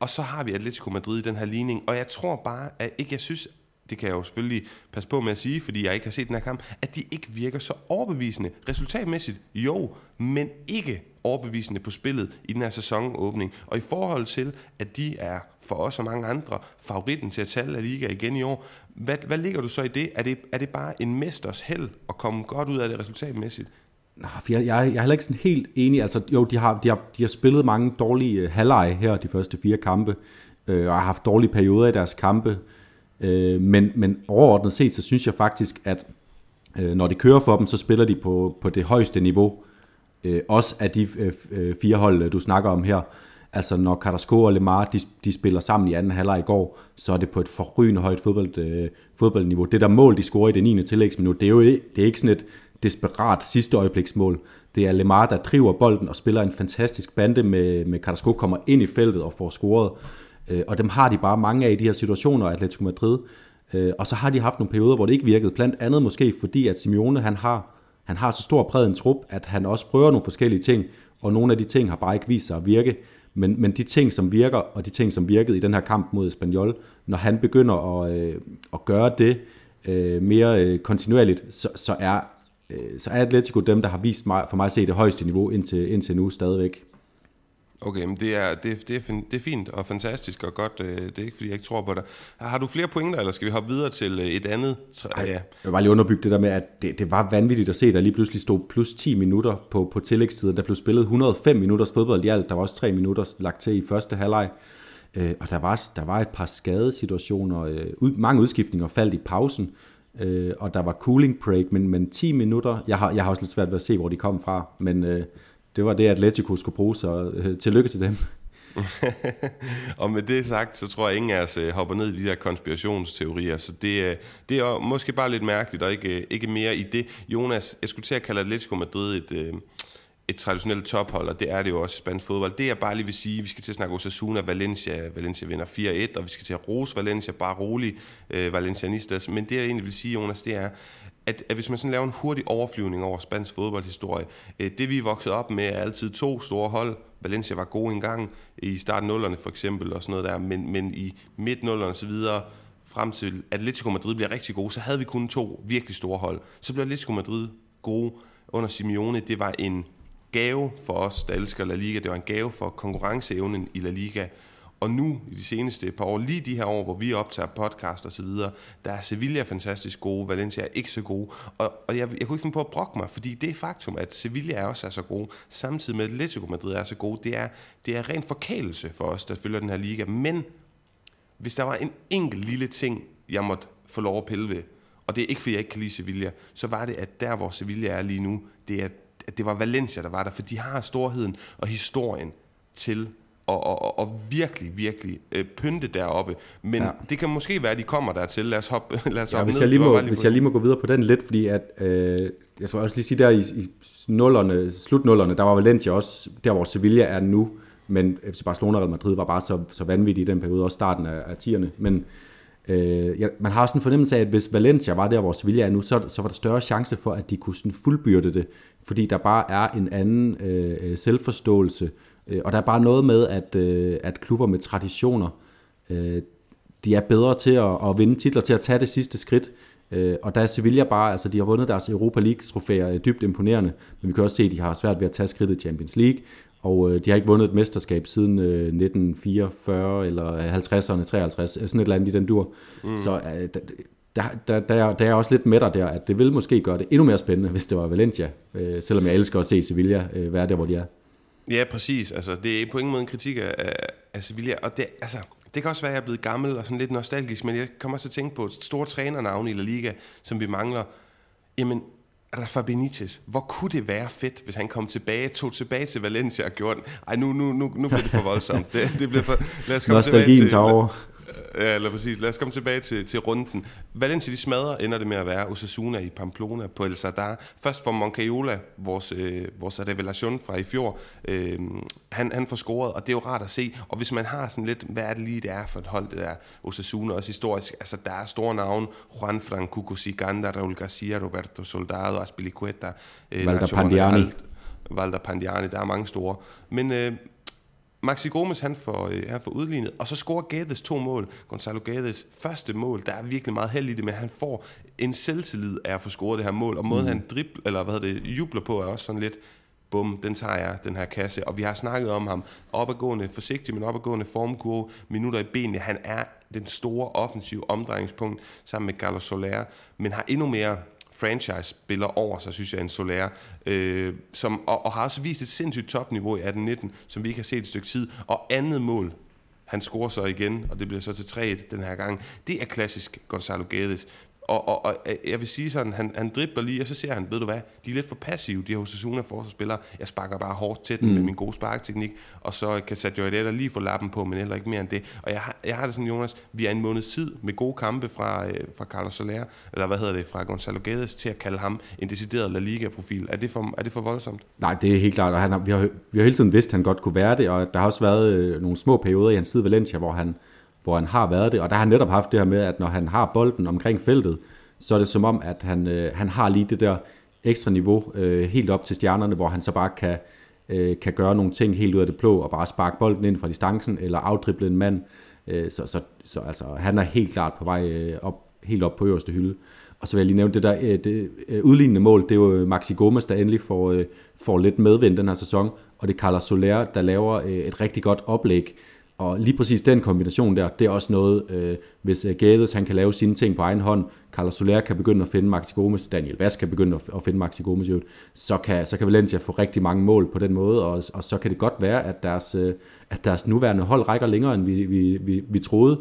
Og så har vi Atletico Madrid i den her ligning, og jeg tror bare, at ikke jeg synes, det kan jeg jo selvfølgelig passe på med at sige, fordi jeg ikke har set den her kamp, at de ikke virker så overbevisende. Resultatmæssigt, jo, men ikke overbevisende på spillet i den her sæsonåbning. Og i forhold til, at de er for os og mange andre favoritten til at tage La Liga igen i år, hvad, hvad ligger du så i det? Er, det? er det bare en mesters held at komme godt ud af det resultatmæssigt? Jeg, jeg, jeg er heller ikke sådan helt enig. Altså, jo, de har, de har, de har spillet mange dårlige øh, halvleje her, de første fire kampe, øh, og har haft dårlige perioder i deres kampe. Øh, men, men overordnet set, så synes jeg faktisk, at øh, når det kører for dem, så spiller de på, på det højeste niveau. Øh, også af de øh, øh fire hold, øh, du snakker om her. Altså når Carrasco og Lemar, de, de spiller sammen i anden halvleg i går, så er det på et forrygende højt fodbold, øh, fodboldniveau. Det der mål, de scorer i det 9. tillægsminut, det er jo det er ikke sådan et desperat sidste øjebliksmål. Det er Lemar, der driver bolden og spiller en fantastisk bande med, med Carrasco, kommer ind i feltet og får scoret. Øh, og dem har de bare mange af i de her situationer, Atletico Madrid. Øh, og så har de haft nogle perioder, hvor det ikke virkede. Blandt andet måske fordi, at Simeone han har, han har så stor bred en trup, at han også prøver nogle forskellige ting, og nogle af de ting har bare ikke vist sig at virke. Men, men de ting, som virker, og de ting, som virkede i den her kamp mod Espanyol, når han begynder at, øh, at gøre det øh, mere øh, kontinuerligt, så, så, er, øh, så er Atletico dem, der har vist mig, for mig at se det højeste niveau indtil, indtil nu stadigvæk. Okay, men det er, det, det, er, det er fint og fantastisk og godt. Øh, det er ikke, fordi jeg ikke tror på det. Har du flere pointer, eller skal vi hoppe videre til øh, et andet? Ej, ja. Jeg vil bare lige underbygge det der med, at det, det var vanvittigt at se, der lige pludselig stod plus 10 minutter på, på tillægstiden. Der blev spillet 105 minutters fodbold i alt. Der var også 3 minutter lagt til i første halvleg. Øh, og der var, der var et par skadesituationer. Øh, ud, mange udskiftninger faldt i pausen. og der var cooling break, men, men 10 minutter. Jeg har, jeg har også lidt svært ved at se, hvor de kom fra. Men det var det, Atletico skulle bruge, så øh, tillykke til dem. og med det sagt, så tror jeg, at ingen af os øh, hopper ned i de der konspirationsteorier, så det, øh, det er måske bare lidt mærkeligt, og ikke, øh, ikke mere i det. Jonas, jeg skulle til at kalde Atletico Madrid et, øh, et traditionelt tophold, og det er det jo også i spansk fodbold. Det jeg bare lige vil sige, vi skal til at snakke Osasuna, Valencia, Valencia vinder 4-1, og vi skal til at rose Valencia, bare rolig, øh, Valencianistas. Men det jeg egentlig vil sige, Jonas, det er, at, at hvis man sådan laver en hurtig overflyvning over spansk fodboldhistorie, øh, det vi er vokset op med er altid to store hold. Valencia var god engang i starten nullerne for eksempel og sådan noget der, men, men i midt nullerne og så videre, frem til Atletico Madrid bliver rigtig gode, så havde vi kun to virkelig store hold. Så blev Atletico Madrid gode under Simeone. Det var en gave for os, der elsker La Liga. Det var en gave for konkurrenceevnen i La Liga. Og nu, i de seneste par år, lige de her år, hvor vi optager podcast og så videre, der er Sevilla fantastisk gode, Valencia er ikke så gode. Og, og jeg, jeg kunne ikke finde på at brokke mig, fordi det faktum, at Sevilla er også er så gode, samtidig med Atletico Madrid er så gode, det er, det er ren forkælelse for os, der følger den her liga. Men hvis der var en enkelt lille ting, jeg måtte få lov at pille ved, og det er ikke, fordi jeg ikke kan lide Sevilla, så var det, at der, hvor Sevilla er lige nu, det er, at det var Valencia, der var der, for de har storheden og historien til og, og, og virkelig, virkelig øh, pynte deroppe. Men ja. det kan måske være, at de kommer dertil. Lad os hoppe, lad os ja, hoppe hvis ned. Jeg lige må, hvis jeg lige må gå videre på den lidt, fordi at, øh, jeg skal også lige sige, der i, i nullerne, slutnullerne, der var Valencia også, der hvor Sevilla er nu, men FC Barcelona og Real Madrid var bare så, så vanvittige i den periode, også starten af, af 10'erne. Men øh, ja, man har også en fornemmelse af, at hvis Valencia var der, hvor Sevilla er nu, så, så var der større chance for, at de kunne sådan fuldbyrde det, fordi der bare er en anden øh, selvforståelse, Øh, og der er bare noget med, at, øh, at klubber med traditioner, øh, de er bedre til at, at vinde titler, til at tage det sidste skridt. og der er Sevilla bare, altså de har vundet deres Europa League-trofæer dybt imponerende, men vi kan også se, at de har svært ved at tage skridtet i Champions League, og de har ikke vundet et mesterskab siden 1944 eller 50'erne, 53, sådan et eller andet i den dur. Mm. Så der, der, der, der er også lidt med dig der, at det vil måske gøre det endnu mere spændende, hvis det var Valencia, selvom jeg elsker at se Sevilla være der, hvor de er. Ja, præcis. Altså, det er på ingen måde en kritik af, af Sevilla. Og det, altså, det kan også være, at jeg er blevet gammel og sådan lidt nostalgisk, men jeg kommer også til at tænke på et stort trænernavn i La Liga, som vi mangler. Jamen, Rafa Benitez, hvor kunne det være fedt, hvis han kom tilbage, tog tilbage til Valencia og gjorde den? Ej, nu, nu, nu, nu bliver det for voldsomt. Det, det bliver for, lad os komme tilbage til... over. Ja, eller præcis. Lad os komme tilbage til, til runden. Valencia de smadrer, ender det med at være Osasuna i Pamplona på El Sadar. Først for Moncayola, vores, øh, vores revelation fra i fjor. Øh, han, han får scoret, og det er jo rart at se. Og hvis man har sådan lidt, hvad er det lige, det er for et hold, det der Osasuna, også historisk. Altså, der er store navne. Juan Franco Siganda, Raul Garcia, Roberto Soldado, Aspilicueta. Øh, Valder Pandiani. Valder Pandiani, der er mange store. Men øh, Maxi Gomes, han får, øh, han får udlignet, og så scorer Gades to mål. Gonzalo Gades første mål, der er virkelig meget held i det, men han får en selvtillid af at få scoret det her mål, og måden mm. han dribler, eller hvad hedder det, jubler på, er også sådan lidt, bum, den tager jeg, den her kasse. Og vi har snakket om ham, opadgående, forsigtig, men opadgående formkurve, minutter i benene. Han er den store offensive omdrejningspunkt sammen med Carlos Soler, men har endnu mere franchise-spiller over sig, synes jeg, en Soler, øh, som, og, og har også vist et sindssygt topniveau i 18-19, som vi ikke har set et stykke tid, og andet mål, han scorer så igen, og det bliver så til 3-1 den her gang. Det er klassisk Gonzalo Gades og, og, og jeg vil sige sådan, han, han dribler lige, og så ser han, ved du hvad, de er lidt for passive, de her Osasuna forsvarsspillere. Jeg sparker bare hårdt til den mm. med min gode sparkteknik, og så kan Sergio Herrera lige få lappen på, men heller ikke mere end det. Og jeg har, jeg har det sådan, Jonas, vi er en måneds tid med gode kampe fra, øh, fra Carlos Soler, eller hvad hedder det, fra Gonzalo Guedes, til at kalde ham en decideret La Liga-profil. Er det, for, er det for voldsomt? Nej, det er helt klart, og han har, vi, har, vi har hele tiden vidst, at han godt kunne være det, og der har også været øh, nogle små perioder i hans tid i Valencia, hvor han, hvor han har været det, og der har han netop haft det her med, at når han har bolden omkring feltet, så er det som om, at han, øh, han har lige det der ekstra niveau øh, helt op til stjernerne, hvor han så bare kan, øh, kan gøre nogle ting helt ud af det blå, og bare sparke bolden ind fra distancen, eller afdrible en mand. Øh, så så, så altså, han er helt klart på vej øh, op, helt op på øverste hylde. Og så vil jeg lige nævne det der øh, det, øh, udlignende mål, det er jo øh, Maxi Gomes, der endelig får, øh, får lidt medvind den her sæson, og det er Carlos Soler, der laver øh, et rigtig godt oplæg, og lige præcis den kombination der, det er også noget, øh, hvis øh, Gades han kan lave sine ting på egen hånd, Carlos Soler kan begynde at finde Maxi Gomes, Daniel Vaz kan begynde at, at finde Maxi Gomes, jo, så, kan, så kan Valencia få rigtig mange mål på den måde, og, og så kan det godt være, at deres, øh, at deres nuværende hold rækker længere, end vi, vi, vi, vi troede.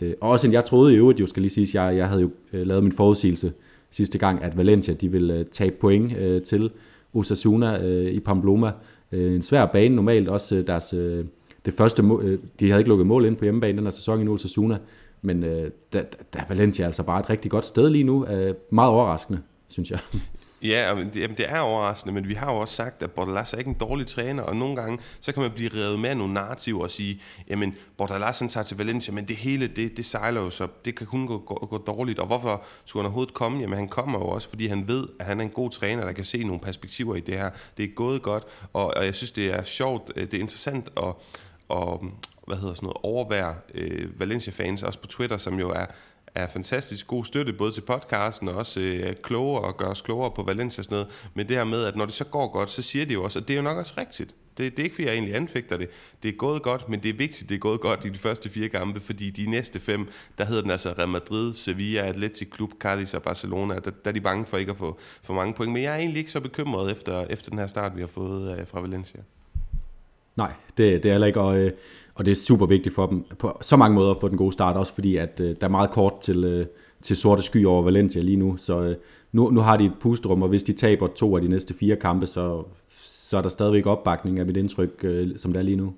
Øh, og også end jeg troede i øvrigt, jo skal lige sige, jeg, jeg havde jo øh, lavet min forudsigelse sidste gang, at Valencia de ville øh, tage point øh, til Osasuna øh, i Pamplona. Øh, en svær bane normalt, også øh, deres... Øh, det første mål, øh, de havde ikke lukket mål ind på hjemmebane den her sæson endnu, Osasuna, men øh, der, der er Valencia altså bare et rigtig godt sted lige nu. Øh, meget overraskende, synes jeg. Ja, men det, jamen det er overraskende, men vi har jo også sagt, at Bordalas er ikke en dårlig træner, og nogle gange, så kan man blive revet med nogle narrativer og sige, jamen Bordalas han tager til Valencia, men det hele, det, det sejler jo så, det kan kun gå, gå, gå dårligt, og hvorfor skulle han overhovedet komme? Jamen han kommer jo også, fordi han ved, at han er en god træner, der kan se nogle perspektiver i det her. Det er gået godt, og, og jeg synes, det er sjovt, øh, det er interessant at og hvad hedder sådan noget, overvære øh, Valencia-fans, også på Twitter, som jo er, er fantastisk god støtte, både til podcasten og også øh, klogere og gøre os klogere på Valencia og sådan noget. Men det her med, at når det så går godt, så siger de jo også, og det er jo nok også rigtigt. Det, det er ikke, fordi jeg egentlig anfægter det. Det er gået godt, men det er vigtigt, det er gået godt i de første fire kampe, fordi de næste fem, der hedder den altså Real Madrid, Sevilla, Athletic Club, Cadiz og Barcelona, der, der er de bange for ikke at få for mange point. Men jeg er egentlig ikke så bekymret efter, efter den her start, vi har fået øh, fra Valencia. Nej, det, det er heller ikke, og, øh, og det er super vigtigt for dem på så mange måder at få den gode start, også fordi at øh, der er meget kort til, øh, til sorte sky over Valencia lige nu, så øh, nu, nu har de et pusterum, og hvis de taber to af de næste fire kampe, så, så er der stadigvæk opbakning af mit indtryk, øh, som det er lige nu.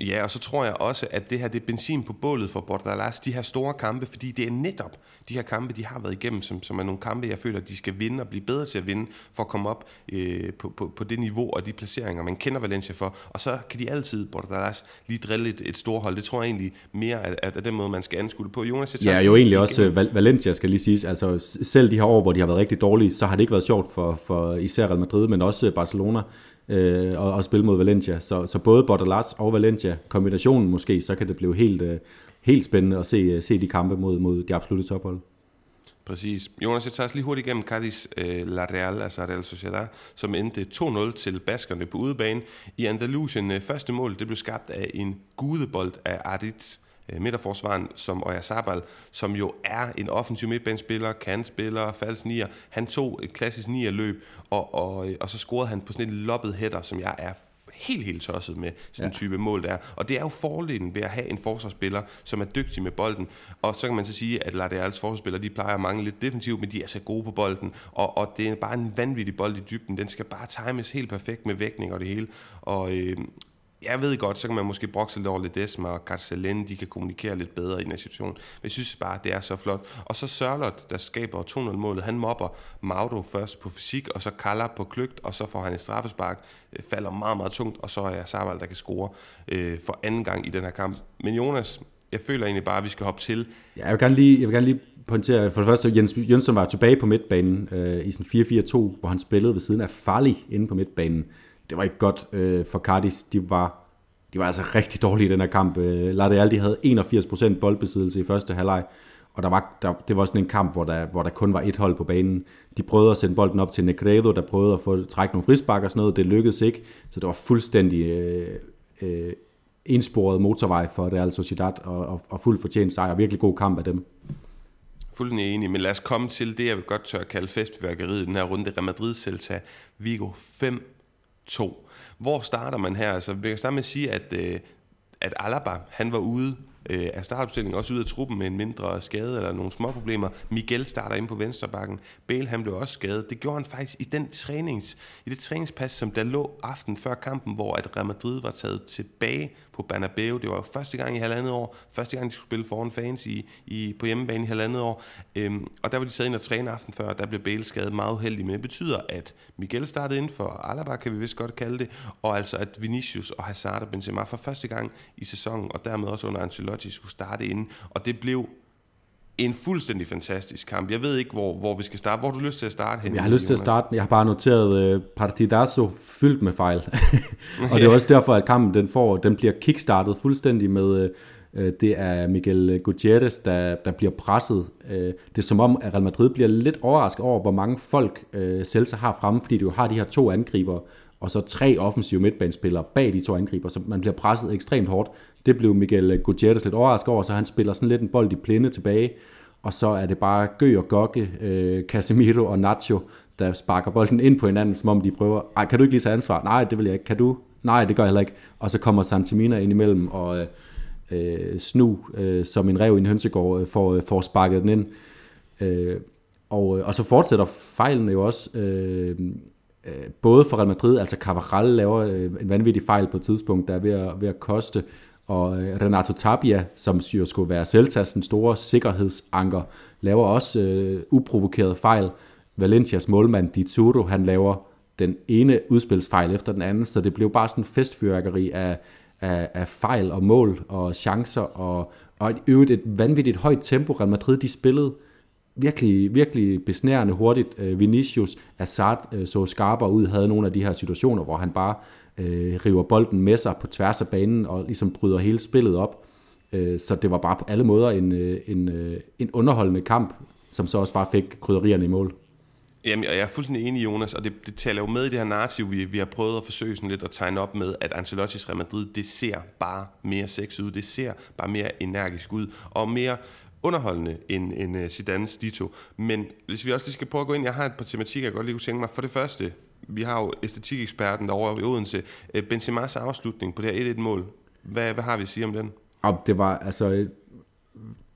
Ja, og så tror jeg også, at det her det er benzin på bålet for Bordalas, de her store kampe, fordi det er netop de her kampe, de har været igennem, som, som er nogle kampe, jeg føler, at de skal vinde og blive bedre til at vinde, for at komme op øh, på, på, på det niveau og de placeringer, man kender Valencia for. Og så kan de altid, Bordalas, lige drille et, et stort hold. Det tror jeg egentlig mere, at, at, at den måde, man skal anskue det på. Jonas, jeg ja, jo egentlig også Val- Valencia, skal lige siges. Altså, selv de her år, hvor de har været rigtig dårlige, så har det ikke været sjovt for, for især Real Madrid, men også Barcelona øh, og, og spille mod Valencia. Så, så både Bordalas og Valencia, kombinationen måske, så kan det blive helt, øh, helt spændende at se, øh, se de kampe mod, mod de absolutte tophold. Præcis. Jonas, jeg tager os lige hurtigt igennem Cadiz øh, La Real, altså Real Sociedad, som endte 2-0 til baskerne på udebane. I Andalusien, øh, første mål, det blev skabt af en gudebold af Aritz midterforsvaren som Oyarzabal, som jo er en offensiv midtbanespiller, kantspiller, falsk nier. Han tog et klassisk nier løb, og, og, og så scorede han på sådan en loppet hætter, som jeg er helt, helt tosset med sådan en ja. type mål der. Og det er jo fordelen ved at have en forsvarsspiller, som er dygtig med bolden. Og så kan man så sige, at Ladeals forsvarsspillere, de plejer at mangle lidt defensivt, men de er så gode på bolden. Og, og det er bare en vanvittig bold i dybden. Den skal bare times helt perfekt med vægtning og det hele. Og øh, jeg ved godt, så kan man måske brokse lidt over Ledesma og Garcelene, de kan kommunikere lidt bedre i den her situation. Men jeg synes bare, det er så flot. Og så Sørlot, der skaber 2-0-målet, han mobber Mauro først på fysik, og så Kalla på kløgt, og så får han et straffespark, falder meget, meget tungt, og så er Sabal, der kan score øh, for anden gang i den her kamp. Men Jonas, jeg føler egentlig bare, at vi skal hoppe til. Ja, jeg vil gerne lige, jeg vil gerne lige pointere, for det første, Jens Jønsson var tilbage på midtbanen øh, i sin 4-4-2, hvor han spillede ved siden af Farley inde på midtbanen. Det var ikke godt øh, for Cardis. De var, de var altså rigtig dårlige i den her kamp. Øh, Lardial, de havde 81% boldbesiddelse i første halvleg, og der var, der, det var sådan en kamp, hvor der, hvor der kun var et hold på banen. De prøvede at sende bolden op til Negredo, der prøvede at få trække nogle frispark og sådan noget. Det lykkedes ikke, så det var fuldstændig øh, øh, ensporet motorvej for Real Sociedad, og, og, og fuldt fortjent sejr. Virkelig god kamp af dem. Fuldstændig enig, men lad os komme til det, jeg vil godt tør at kalde festværkeriet i den her runde. Real Madrid Celta Vigo 2. Hvor starter man her? Altså, vi kan starte med at sige, at, øh, at Alaba, han var ude øh, af startopstillingen, også ude af truppen med en mindre skade eller nogle små problemer. Miguel starter ind på venstrebakken. Bale han blev også skadet. Det gjorde han faktisk i, den trænings, i det træningspas, som der lå aften før kampen, hvor at Real Madrid var taget tilbage på Banabeo. Det var jo første gang i halvandet år. Første gang, de skulle spille foran fans i, i, på hjemmebane i halvandet år. Øhm, og der var de sad ind og træne aften før, og der blev Bale skadet meget uheldig. Men det betyder, at Miguel startede ind for Alaba, kan vi vist godt kalde det, og altså at Vinicius og Hazard og Benzema for første gang i sæsonen, og dermed også under Ancelotti, skulle starte ind. Og det blev en fuldstændig fantastisk kamp. Jeg ved ikke, hvor, hvor vi skal starte. Hvor har du lyst til at starte hen? Jeg har lyst til at starte, jeg har bare noteret uh, Partidazo fyldt med fejl. og det er også derfor, at kampen den får, den bliver kickstartet fuldstændig med, uh, det er Miguel Gutierrez, der, der bliver presset. Uh, det er som om, at Real Madrid bliver lidt overrasket over, hvor mange folk uh, Celta har fremme, fordi du har de her to angriber, og så tre offensive midtbanespillere bag de to angriber, så man bliver presset ekstremt hårdt. Det blev Miguel Gutierrez lidt overrasket over, så han spiller sådan lidt en bold i blinde tilbage, og så er det bare Gø og Gokke, øh, Casemiro og Nacho, der sparker bolden ind på hinanden, som om de prøver, Ej, kan du ikke lige tage ansvar? Nej, det vil jeg ikke. Kan du? Nej, det gør jeg heller ikke. Og så kommer Santimina ind imellem, og øh, øh Snu, øh, som en rev i en hønsegård, øh, får, øh, får sparket den ind. Øh, og, øh, og så fortsætter fejlene jo også, øh, øh, både for Real Madrid, altså Carvajal laver øh, en vanvittig fejl på et tidspunkt, der er ved at, ved at koste, og øh, Renato Tapia, som jo skulle være Celtas den store sikkerhedsanker, laver også øh, uprovokeret fejl. Valencias målmand Di Turo, han laver den ene udspilsfejl efter den anden, så det blev bare sådan en festfyrværkeri af, af, af fejl og mål og chancer, og, og et, øvrigt et vanvittigt højt tempo. Real Madrid, de spillede virkelig, virkelig besnærende hurtigt. Øh, Vinicius, Assad øh, så skarpere ud, havde nogle af de her situationer, hvor han bare øh, river bolden med sig på tværs af banen og ligesom bryder hele spillet op. Øh, så det var bare på alle måder en, øh, en, øh, en underholdende kamp, som så også bare fik krydderierne i mål. Jamen, jeg er fuldstændig enig, Jonas, og det, det taler jo med i det her narrativ, vi, vi har prøvet at forsøge sådan lidt at tegne op med, at Ancelotti's Real Madrid, det ser bare mere sex ud, det ser bare mere energisk ud, og mere underholdende end, end øh, Zidane's Dito. Men hvis vi også lige skal prøve at gå ind, jeg har et par tematikker, jeg godt lige kunne tænke mig. For det første, vi har jo æstetikeksperten derovre i Odense. Øh, Benzema's afslutning på det her 1-1-mål. Hvad, hvad har vi at sige om den? Og det var altså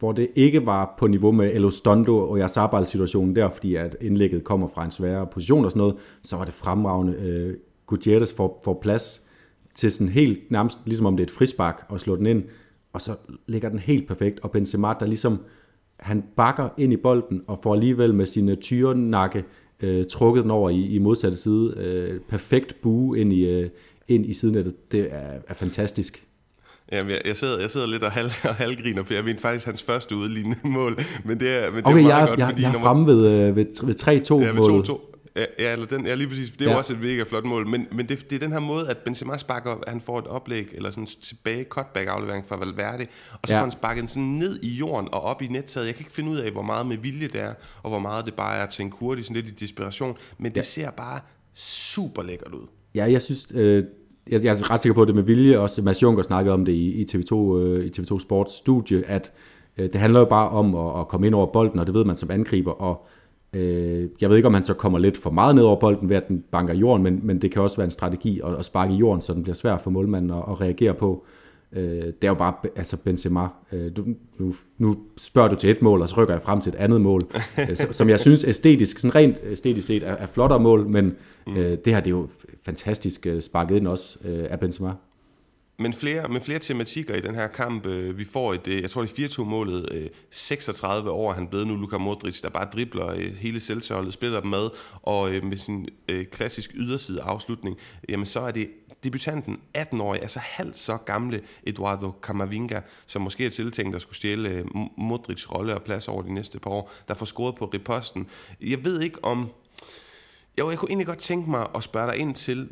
hvor det ikke var på niveau med Elostondo og Yazabal situationen der, fordi at indlægget kommer fra en sværere position og sådan noget, så var det fremragende. Øh, Gutierrez får, får plads til sådan helt nærmest, ligesom om det er et frispark, og slå den ind, og så ligger den helt perfekt, og Benzema, der ligesom, han bakker ind i bolden, og får alligevel med sine tyrenakke øh, trukket den over i, i modsatte side. Øh, perfekt bue ind i, øh, ind i sidenettet. Det er, er fantastisk. Jamen, jeg, jeg, sidder, jeg sidder lidt og, halv, og halvgriner, for jeg mener faktisk hans første udlignende mål. Men det er, men det okay, er meget jeg, godt, jeg, fordi... Jeg er fremme ved, øh, ved, ved 3-2 Ja, ved 2-2. Ja, eller den, ja, lige præcis. Det er ja. jo også et mega flot mål. Men, men det, det er den her måde, at Benzema sparker, han får et oplæg, eller sådan tilbage cutback aflevering fra Valverde, og så ja. får han sparket sådan ned i jorden og op i nettaget. Jeg kan ikke finde ud af, hvor meget med vilje det er, og hvor meget det bare er at tænke hurtigt, sådan lidt i desperation. Men det ja. ser bare super lækkert ud. Ja, jeg synes, øh, jeg, jeg er ret sikker på det med vilje, også Mads Juncker snakkede om det i, i TV2, øh, i TV2 Sports studie, at øh, det handler jo bare om at, at komme ind over bolden, og det ved man som angriber, og øh, jeg ved ikke, om han så kommer lidt for meget ned over bolden ved, at den banker jorden, men, men det kan også være en strategi at, at sparke i jorden, så den bliver svær for målmanden at, at reagere på. Øh, det er jo bare altså Benzema. Øh, du, nu, nu spørger du til et mål, og så rykker jeg frem til et andet mål, øh, som jeg synes æstetisk, sådan rent æstetisk set, er, er flottere mål, men mm. øh, det her det er jo fantastisk øh, sparket ind også øh, af Benzema men flere, med flere tematikker i den her kamp. Øh, vi får et, øh, jeg tror det er 4-2-målet, øh, 36 år han blevet nu, Luka Modric, der bare dribler øh, hele selvsørlet, spiller dem med, og øh, med sin øh, klassisk yderside afslutning, jamen så er det debutanten, 18-årig, altså halvt så gamle Eduardo Camavinga, som måske er tiltænkt at skulle stjæle øh, Modrics rolle og plads over de næste par år, der får scoret på riposten. Jeg ved ikke om jo, jeg kunne egentlig godt tænke mig at spørge dig ind til,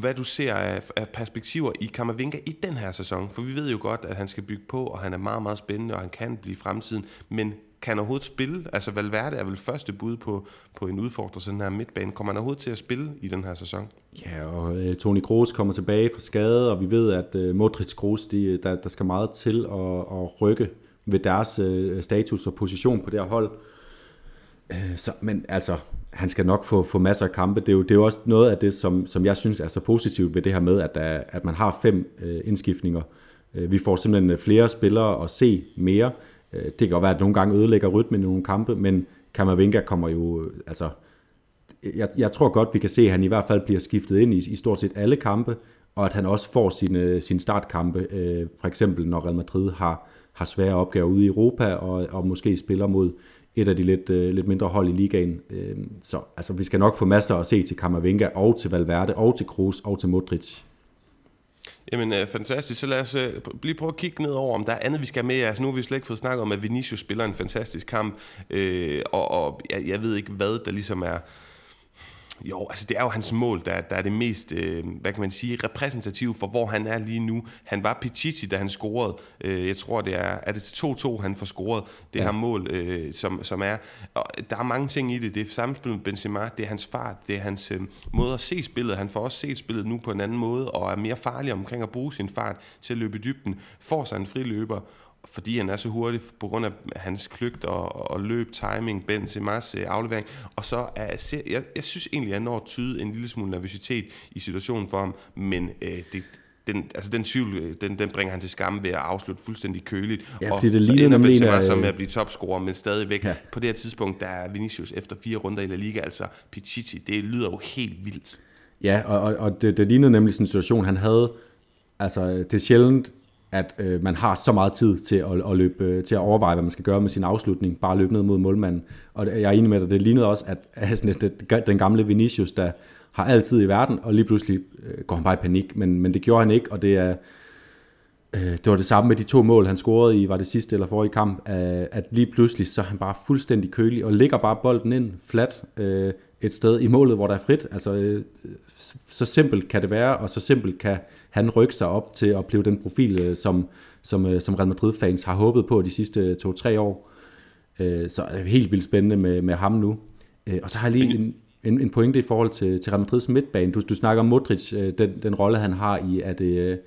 hvad du ser af, af perspektiver i Kammervinga i den her sæson. For vi ved jo godt, at han skal bygge på, og han er meget, meget spændende, og han kan blive fremtiden. Men kan han overhovedet spille? Altså Valverde er vel første bud på, på en udfordrer sådan her midtbane. Kommer han overhovedet til at spille i den her sæson? Ja, og øh, Toni Kroos kommer tilbage fra skade, og vi ved, at øh, Modric Kroos, de, øh, der, der skal meget til at, at rykke ved deres øh, status og position på det her hold. Øh, så, men altså, han skal nok få, få masser af kampe. Det er, jo, det er jo også noget af det, som, som jeg synes er så positivt ved det her med, at, der, at man har fem øh, indskiftninger. Øh, vi får simpelthen øh, flere spillere at se mere. Øh, det kan godt være, at nogle gange ødelægger rytmen i nogle kampe, men Kammervenga kommer jo... Øh, altså, jeg, jeg tror godt, vi kan se, at han i hvert fald bliver skiftet ind i, i stort set alle kampe, og at han også får sine, øh, sine startkampe, øh, for eksempel når Real Madrid har, har svære opgaver ude i Europa, og, og måske spiller mod et af de lidt, øh, lidt mindre hold i ligaen. Øh, så altså, vi skal nok få masser at se til Kammervenga og til Valverde og til Kroos og til Modric. Jamen, øh, fantastisk. Så lad os øh, lige prøve at kigge ned over, om der er andet, vi skal have med. Altså, nu har vi slet ikke fået snakket om, at Vinicius spiller en fantastisk kamp, øh, og, og jeg, jeg ved ikke, hvad der ligesom er jo, altså det er jo hans mål, der, der er det mest, øh, hvad kan man sige, repræsentative for, hvor han er lige nu. Han var Pichichi, da han scorede. Øh, jeg tror, det er, er det til 2-2, han får scoret det ja. her mål, øh, som, som er. Og der er mange ting i det. Det er samspil med Benzema, det er hans fart, det er hans øh, måde at se spillet. Han får også set spillet nu på en anden måde, og er mere farlig omkring at bruge sin fart til at løbe i dybden. Får sig en friløber, fordi han er så hurtig på grund af hans kløgt og, og løb, timing, Benzema's øh, aflevering. Og så er jeg, jeg synes egentlig, at jeg når at tyde en lille smule nervøsitet i situationen for ham, men øh, det, den, altså den tvivl, øh, den, den bringer han til skamme ved at afslutte fuldstændig køligt. Ja, og det ligner nemlig en af... som at blive topscorer, men stadigvæk ja. på det her tidspunkt, der er Vinicius efter fire runder i La Liga, altså Pichichi, det lyder jo helt vildt. Ja, og, og, og det, det lignede nemlig sådan en situation, han havde, altså det er sjældent, at øh, man har så meget tid til at, at løbe, øh, til at overveje, hvad man skal gøre med sin afslutning, bare løbe ned mod målmanden. Og jeg er enig med dig, det lignede også, at, at sådan, det, den gamle Vinicius, der har altid i verden, og lige pludselig øh, går han bare i panik, men, men det gjorde han ikke, og det er øh, det var det samme med de to mål, han scorede i, var det sidste eller forrige kamp, at, at lige pludselig så er han bare fuldstændig kølig, og ligger bare bolden ind flat øh, et sted i målet, hvor der er frit. Altså, øh, så simpelt kan det være, og så simpelt kan han rykke sig op til at blive den profil, øh, som, som, øh, som Real Madrid-fans har håbet på de sidste to-tre år. Øh, så er det helt vildt spændende med, med ham nu. Og så har jeg lige en, en, en pointe i forhold til, til Real Madrids midtbane. Du, du snakker om Modric, den, den rolle han har i, at det,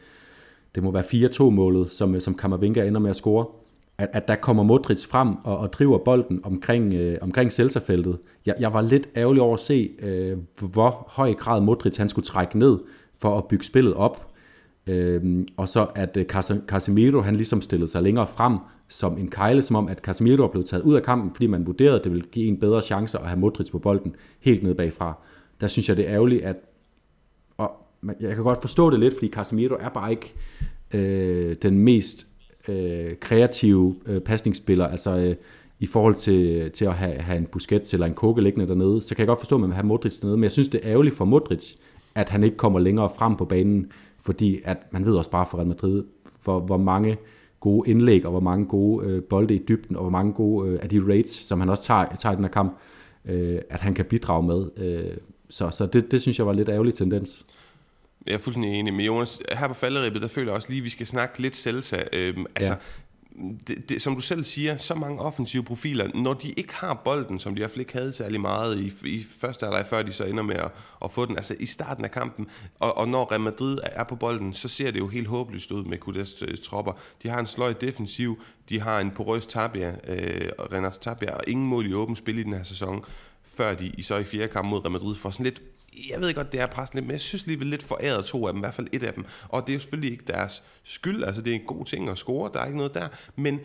det må være 4-2-målet, som, som Kammervinga ender med at score. At, at der kommer Modric frem og, og driver bolden omkring, øh, omkring Celta-feltet. Jeg, jeg var lidt ærgerlig over at se, øh, hvor høj grad Modric han skulle trække ned for at bygge spillet op. Øhm, og så at øh, Casemiro han ligesom stillede sig længere frem som en kejle, som om at Casemiro blev taget ud af kampen, fordi man vurderede, at det ville give en bedre chance at have Modric på bolden helt ned bagfra. Der synes jeg, det er ærgerligt, at og jeg kan godt forstå det lidt, fordi Casemiro er bare ikke øh, den mest øh, kreative øh, pasningsspiller, altså øh, i forhold til, til at have, have en Busquets eller en Koke liggende dernede, så kan jeg godt forstå, at man vil have Modric dernede, men jeg synes, det er ærgerligt for Modric, at han ikke kommer længere frem på banen, fordi at man ved også bare for Real Madrid, for hvor mange gode indlæg, og hvor mange gode øh, bolde i dybden, og hvor mange gode øh, af de rates, som han også tager, tager i den her kamp, øh, at han kan bidrage med. Øh, så så det, det synes jeg var lidt ærgerlig tendens. Jeg er fuldstændig enig med Jonas. Her på falderibet, der føler jeg også lige, at vi skal snakke lidt Celta. Øhm, altså, ja det, det, som du selv siger, så mange offensive profiler, når de ikke har bolden, som de i hvert fald ikke havde særlig meget i, i første halvleg, før de så ender med at, at få den, altså i starten af kampen, og, og når Real Madrid er på bolden, så ser det jo helt håbløst ud med Kudas øh, tropper. De har en sløj defensiv, de har en porøs Tabia, øh, Renato Tabia, og ingen mål i åbent spil i den her sæson, før de i så i fjerde kamp mod Real Madrid får sådan lidt jeg ved godt, det er presset lidt, men jeg synes lige lidt foræret to af dem, i hvert fald et af dem. Og det er jo selvfølgelig ikke deres skyld, altså det er en god ting at score, der er ikke noget der, men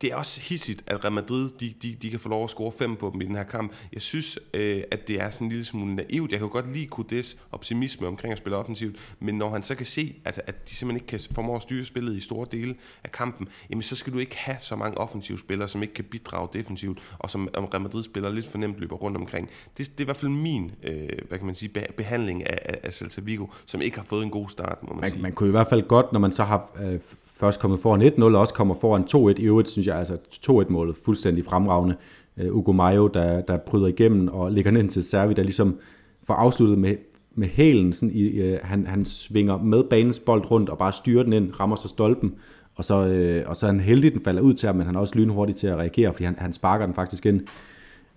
det er også hissigt, at Real Madrid de, de, de kan få lov at score fem på dem i den her kamp. Jeg synes, øh, at det er sådan en lille smule naivt. Jeg kan godt lide Kudes optimisme omkring at spille offensivt, men når han så kan se, at, at de simpelthen ikke kan formå at styre spillet i store dele af kampen, jamen så skal du ikke have så mange offensive spillere, som ikke kan bidrage defensivt, og som Real Madrid spiller lidt for nemt løber rundt omkring. Det, det er i hvert fald min øh, hvad kan man sige, behandling af, af, af Celta Vigo, som ikke har fået en god start, må man, man sige. Man kunne i hvert fald godt, når man så har øh, først kommet foran 1-0, og også kommer foran 2-1. I øvrigt synes jeg, altså 2-1-målet fuldstændig fremragende. Øh, uh, Ugo Mayo, der, der bryder igennem og ligger ned til Servi, der ligesom får afsluttet med, med hælen. Sådan i, uh, han, han svinger med banens bold rundt og bare styrer den ind, rammer så stolpen. Og så, uh, og så er han heldig, den falder ud til ham, men han er også lynhurtig til at reagere, fordi han, han sparker den faktisk ind.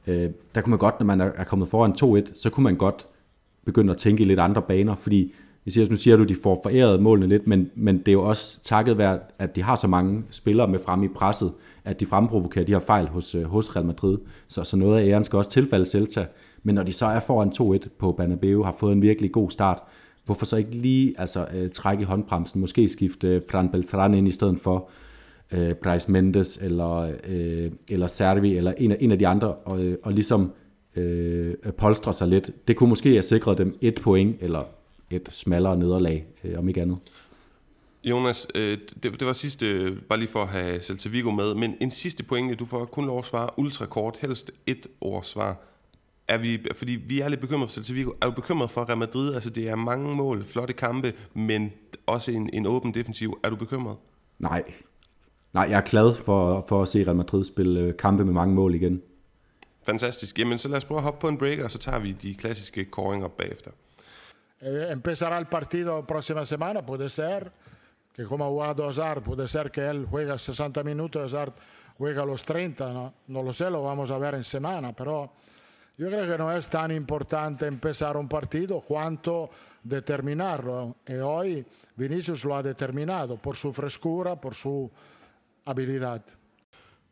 Uh, der kunne man godt, når man er kommet foran 2-1, så kunne man godt begynde at tænke i lidt andre baner, fordi jeg siger, nu siger du, at de får foræret målene lidt, men, men det er jo også takket være, at de har så mange spillere med frem i presset, at de fremprovokerer de her fejl hos, øh, hos Real Madrid. Så, så noget af æren skal også tilfalde Celta. Men når de så er foran 2-1 på Banabeu, har fået en virkelig god start, hvorfor så ikke lige altså, øh, trække i håndbremsen, måske skifte uh, Fran Beltran ind i stedet for øh, Bryce Mendes eller, øh, eller Servi eller en af, en af de andre, og, øh, og ligesom øh, polstre sig lidt. Det kunne måske have sikret dem et point eller et smallere nederlag, øh, om ikke andet. Jonas, øh, det, det var sidste, bare lige for at have Celta med, men en sidste pointe, du får kun lov at svare ultrakort, helst et ord svar. Er vi, fordi vi er lidt bekymret for Celta. Er du bekymret for Real Madrid? Altså det er mange mål, flotte kampe, men også en, en åben defensiv. Er du bekymret? Nej. Nej, jeg er glad for, for at se Real Madrid spille øh, kampe med mange mål igen. Fantastisk. Jamen så lad os prøve at hoppe på en break, og så tager vi de klassiske koringer bagefter. Eh, empezará el partido próxima semana, puede ser, que como ha jugado Hazard, puede ser que él juega 60 minutos, Hazard juega los 30, ¿no? no lo sé, lo vamos a ver en semana, pero yo creo que no es tan importante empezar un partido cuanto determinarlo. Y hoy Vinicius lo ha determinado por su frescura, por su habilidad.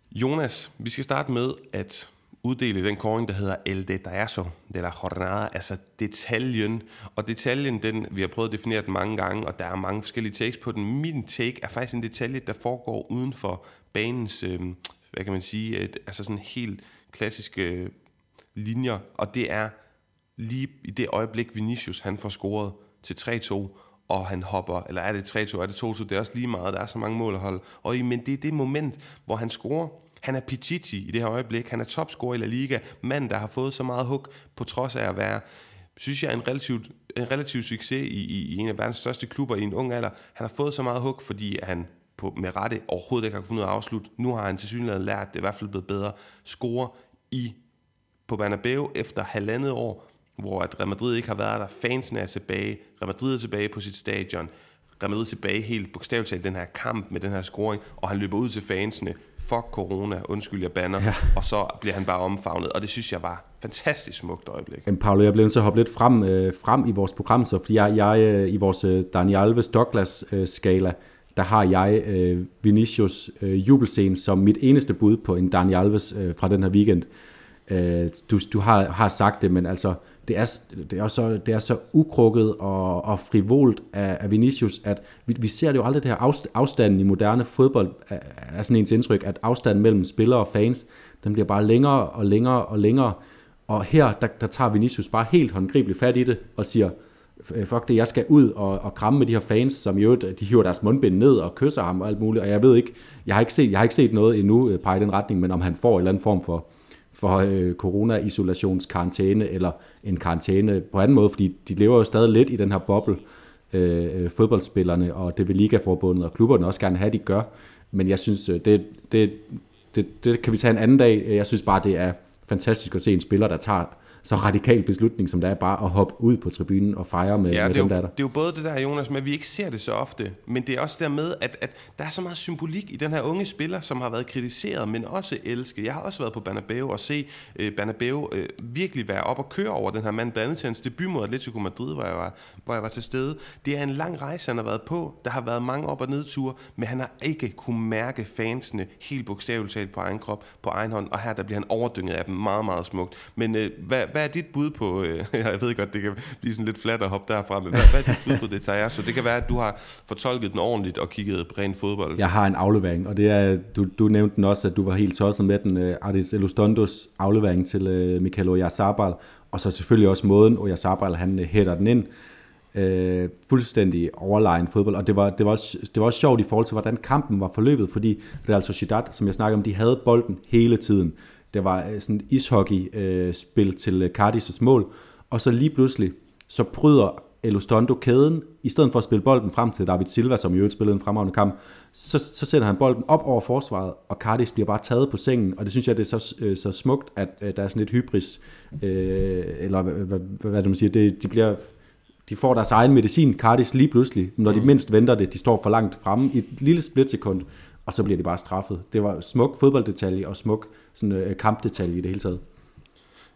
Jonas, vi skal starte med at uddele den koring, der hedder El Detallazo de la Jornada, altså detaljen. Og detaljen, den, vi har prøvet at definere den mange gange, og der er mange forskellige takes på den. Min take er faktisk en detalje, der foregår uden for banens, øh, hvad kan man sige, et, altså sådan helt klassiske øh, linjer, og det er lige i det øjeblik, Vinicius han får scoret til 3-2, og han hopper, eller er det 3-2, er det 2-2, det er også lige meget, der er så mange mål at holde. Og men det er det moment, hvor han scorer, han er Pichichi i det her øjeblik. Han er topscorer i La Liga. Mand, der har fået så meget hug, på trods af at være, synes jeg, en relativt, en relativ succes i, i, i en af verdens største klubber i en ung alder. Han har fået så meget hug, fordi han på, med rette overhovedet ikke har kunnet af afslutte. Nu har han til synligheden lært, det er i hvert fald blevet bedre. Score i på Bernabeu efter halvandet år, hvor at Real Madrid ikke har været der. Fansen er tilbage. Real Madrid er tilbage på sit stadion. Real Madrid tilbage helt bogstaveligt talt den her kamp med den her scoring, og han løber ud til fansene fuck corona, undskyld jeg banner, ja. og så bliver han bare omfavnet, og det synes jeg var fantastisk smukt øjeblik. Men Paolo, jeg blev nødt til at hoppe lidt frem, øh, frem i vores program, så fordi jeg, jeg øh, i vores øh, Daniel Alves Douglas øh, skala, der har jeg øh, Vinicius øh, jubelscene som mit eneste bud på en Daniel Alves øh, fra den her weekend. Øh, du du har, har sagt det, men altså det er, det er, så, det er så ukrukket og, og frivolt af, af Vinicius, at vi, vi ser det jo aldrig det her afstanden i moderne fodbold, er, er sådan ens indtryk, at afstanden mellem spillere og fans, den bliver bare længere og længere og længere, og her, der, der tager Vinicius bare helt håndgribeligt fat i det, og siger, øh, fuck det, jeg skal ud og, og kramme med de her fans, som jo, de hiver deres mundbind ned og kysser ham og alt muligt, og jeg ved ikke, jeg har ikke set, jeg har ikke set noget endnu øh, pege i den retning, men om han får en eller anden form for, for øh, corona-isolationskarantæne eller en karantæne på anden måde, fordi de lever jo stadig lidt i den her boble, øh, øh fodboldspillerne og det vil Ligaforbundet og klubberne også gerne have, de gør. Men jeg synes, øh, det, det, det, det kan vi tage en anden dag. Jeg synes bare, det er fantastisk at se en spiller, der tager så radikal beslutning, som det er bare at hoppe ud på tribunen og fejre med, ja, med dem, der er der. det er jo både det der, Jonas, med at vi ikke ser det så ofte, men det er også der med, at, at der er så meget symbolik i den her unge spiller, som har været kritiseret, men også elsket. Jeg har også været på Banabeo og se uh, Banabeo uh, virkelig være op og køre over den her mand, blandt andet til hans debut mod Atletico Madrid, hvor jeg, var, hvor jeg var til stede. Det er en lang rejse, han har været på. Der har været mange op- og nedture, men han har ikke kunne mærke fansene helt bogstaveligt talt på egen krop, på egen hånd, og her der bliver han overdynget af dem meget, meget smukt. Men uh, hvad, hvad er dit bud på, øh, jeg ved godt, det kan blive sådan lidt flat at hoppe derfra, men hvad, hvad er dit bud på det, tager Så det kan være, at du har fortolket den ordentligt og kigget på ren fodbold. Jeg har en aflevering, og det er, du, du nævnte den også, at du var helt tosset med den, øh, Ardis Elostondos aflevering til øh, Michael Oyarzabal, og så selvfølgelig også måden, Oyarzabal han øh, hætter den ind. øh, fuldstændig overlegen fodbold, og det var, det, var også, det var også sjovt i forhold til, hvordan kampen var forløbet, fordi Real Sociedad, som jeg snakker om, de havde bolden hele tiden. Det var uh, sådan et ishockey-spil uh, til Cardis' mål, og så lige pludselig, så bryder Elustondo kæden, i stedet for at spille bolden frem til David Silva, som i øvrigt spillede en fremragende kamp, så, så sætter han bolden op over forsvaret, og Cardis bliver bare taget på sengen, og det synes jeg, det er så, øh, så smukt, at øh, der er sådan lidt hybris, øh, eller hvad, hvad, hvad det man siger, det, de bliver de får deres egen medicin, Cardis lige pludselig, når de mm. mindst venter det, de står for langt fremme. I et lille splitsekund, og så bliver de bare straffet. Det var smuk fodbolddetalje og smuk sådan, øh, kampdetalje i det hele taget.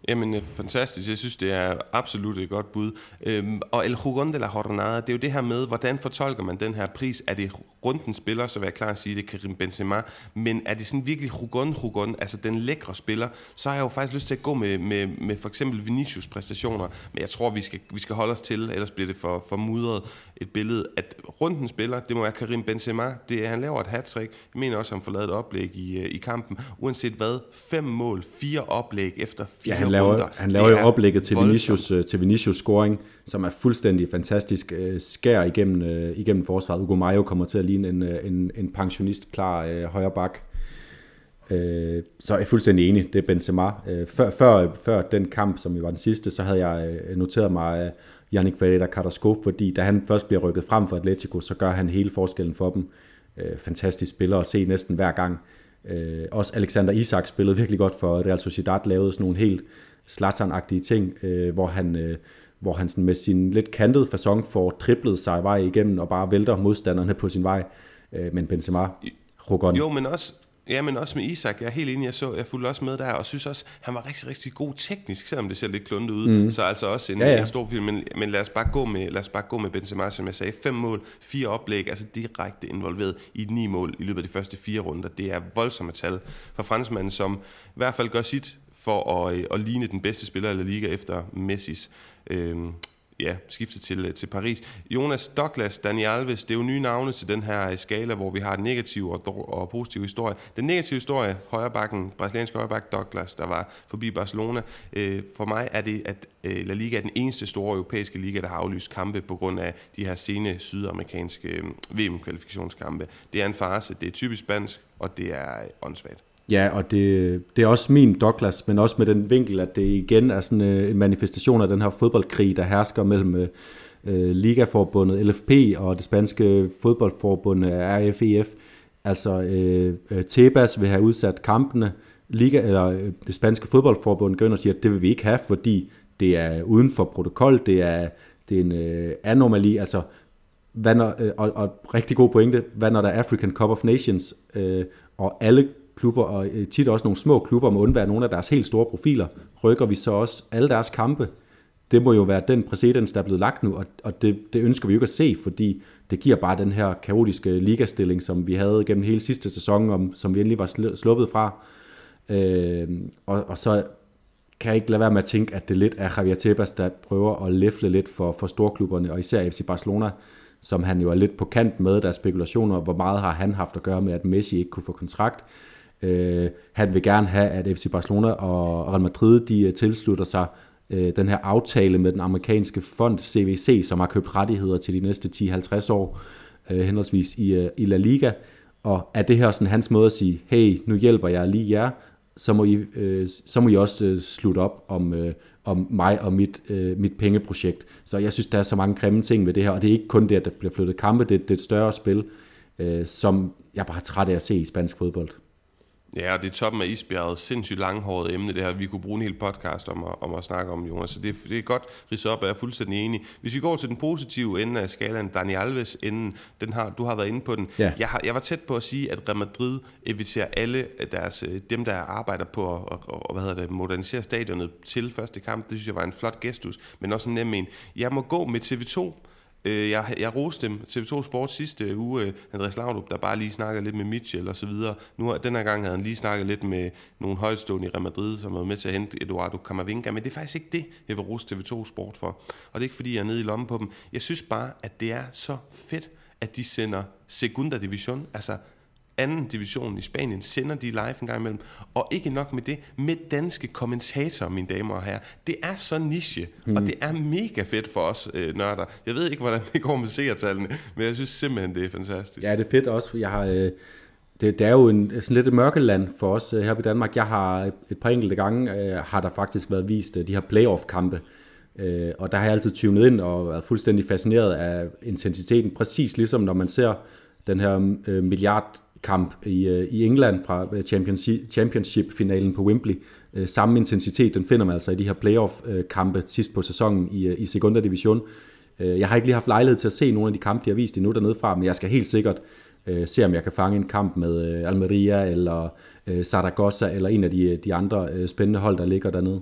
Jamen, øh, fantastisk. Jeg synes, det er absolut et godt bud. Øhm, og El Jugon de la Jornada, det er jo det her med, hvordan fortolker man den her pris? Er det runden spiller, så vil jeg klar at sige, det er Karim Benzema, men er det sådan virkelig Jugon, Jugon, altså den lækre spiller, så har jeg jo faktisk lyst til at gå med, med, med for eksempel Vinicius præstationer, men jeg tror, vi skal, vi skal holde os til, ellers bliver det for, for mudret et billede, at runden spiller, det må være Karim Benzema, det er, han laver et hat Jeg mener også, at han får lavet et oplæg i, øh, i kampen, uanset hvad, fem mål, fire oplæg efter fire ja, laver, runder. Han laver jo oplægget til Vinicius, øh, til Vinicius scoring, som er fuldstændig fantastisk. Øh, skær igennem, øh, igennem forsvaret. Ugo Mayo kommer til at ligne en, en, en pensionist klar øh, højre bak. Øh, så er jeg fuldstændig enig, det er Benzema. Øh, før, før, før den kamp, som jo var den sidste, så havde jeg noteret mig Yannick Ferreira Carrasco, fordi da han først bliver rykket frem for Atletico, så gør han hele forskellen for dem. Øh, fantastisk spiller at se næsten hver gang. Øh, også Alexander Isak spillede virkelig godt for Real Sociedad, lavede sådan nogle helt Zlatan-agtige ting, øh, hvor han, øh, hvor han sådan med sin lidt kantede façon får triplet sig vej igennem og bare vælter modstanderne på sin vej. Øh, men Benzema, Rogon. Jo, men også, Ja, men også med Isak, jeg er helt enig, jeg, så, jeg fulgte også med der, og synes også, han var rigtig, rigtig god teknisk, selvom det ser lidt kluntet ud. Mm. Så altså også en, ja, ja. en stor film, men, men lad, os bare gå med, lad os bare gå med Benzema, som jeg sagde. Fem mål, fire oplæg, altså direkte involveret i ni mål i løbet af de første fire runder. Det er voldsomme tal for franskmanden, som i hvert fald gør sit for at, at ligne den bedste spiller i La Liga efter Messis øh, ja, skiftet til, øh, til Paris. Jonas Douglas, Dani Alves, det er jo nye navne til den her øh, skala, hvor vi har den negativ og, og positiv historie. Den negative historie, højrebakken, brasiliansk højreback Douglas, der var forbi Barcelona. Øh, for mig er det, at øh, La Liga er den eneste store europæiske liga, der har aflyst kampe på grund af de her sene sydamerikanske øh, VM-kvalifikationskampe. Det er en farse, det er typisk spansk, og det er åndssvagt. Ja, og det, det er også min Douglas, men også med den vinkel, at det igen er sådan øh, en manifestation af den her fodboldkrig, der hersker mellem øh, øh Ligaforbundet LFP og det spanske fodboldforbund øh, RFEF. Altså øh, Tebas vil have udsat kampene, Liga, eller det spanske fodboldforbund går ind og siger, at det vil vi ikke have, fordi det er uden for protokol, det er, det er en øh, anomali, altså hvad når, øh, og, og rigtig god pointe, hvad når der er African Cup of Nations, øh, og alle klubber, og øh, tit også nogle små klubber, må undvære nogle af deres helt store profiler, rykker vi så også alle deres kampe. Det må jo være den præcedens, der er blevet lagt nu, og, og det, det ønsker vi jo ikke at se, fordi det giver bare den her kaotiske ligastilling, som vi havde gennem hele sidste sæson, om, som vi endelig var sluppet fra. Øh, og, og så kan jeg ikke lade være med at tænke, at det lidt er Javier Tebas, der prøver at læfle lidt for, for storklubberne, og især FC Barcelona, som han jo er lidt på kant med deres spekulationer, hvor meget har han haft at gøre med, at Messi ikke kunne få kontrakt. Øh, han vil gerne have, at FC Barcelona og Real Madrid de øh, tilslutter sig øh, den her aftale med den amerikanske fond CVC, som har købt rettigheder til de næste 10-50 år, øh, henholdsvis i, øh, i La Liga. Og er det her sådan hans måde at sige, hey, nu hjælper jeg lige jer, så må I, øh, så må I også øh, slutte op om, øh, om mig og mit, øh, mit pengeprojekt. Så jeg synes, der er så mange grimme ting ved det her, og det er ikke kun det, at der bliver flyttet kampe, det, det er et større spil, øh, som jeg bare er træt af at se i spansk fodbold. Ja, og det er toppen af isbjerget. Sindssygt langhåret emne, det her. Vi kunne bruge en hel podcast om at, om at snakke om, Jonas. Så det, det er godt ridset op, og jeg er fuldstændig enig. Hvis vi går til den positive ende af skalaen, Dani Alves enden, den har, du har været inde på den. Ja. Jeg, har, jeg var tæt på at sige, at Real Madrid inviterer alle deres, øh, dem, der arbejder på at og, og, hvad hedder det, modernisere stadionet til første kamp. Det synes jeg var en flot gestus, men også en nem en. Jeg må gå med TV2 Øh, jeg, jeg roste dem. TV2 Sport sidste uge, øh, Andreas Laudrup, der bare lige snakkede lidt med Mitchell og så videre. Nu, den her gang havde han lige snakket lidt med nogle højstående i Real Madrid, som var med til at hente Eduardo Camavinga, men det er faktisk ikke det, jeg vil rose TV2 Sport for. Og det er ikke, fordi jeg er nede i lommen på dem. Jeg synes bare, at det er så fedt, at de sender Segunda Division, altså anden division i Spanien, sender de live en gang imellem. Og ikke nok med det, med danske kommentatorer, mine damer og herrer. Det er så niche, mm. og det er mega fedt for os øh, nørder. Jeg ved ikke, hvordan det går med seertallene, men jeg synes simpelthen, det er fantastisk. Ja, det er fedt også. Jeg har... Øh det, det er jo en, sådan lidt et mørkeland for os øh, her i Danmark. Jeg har et par enkelte gange, øh, har der faktisk været vist øh, de her playoff-kampe, øh, og der har jeg altid tunet ind og været fuldstændig fascineret af intensiteten, præcis ligesom når man ser den her øh, milliard kamp i, øh, i England fra øh, Championship-finalen på Wembley. Øh, samme intensitet, den finder man altså i de her playoff-kampe sidst på sæsonen i, øh, i Segunda Division. Øh, jeg har ikke lige haft lejlighed til at se nogle af de kampe, de har vist endnu dernede fra, men jeg skal helt sikkert se, om jeg kan fange en kamp med Almeria eller Zaragoza eller en af de, de andre spændende hold, der ligger dernede.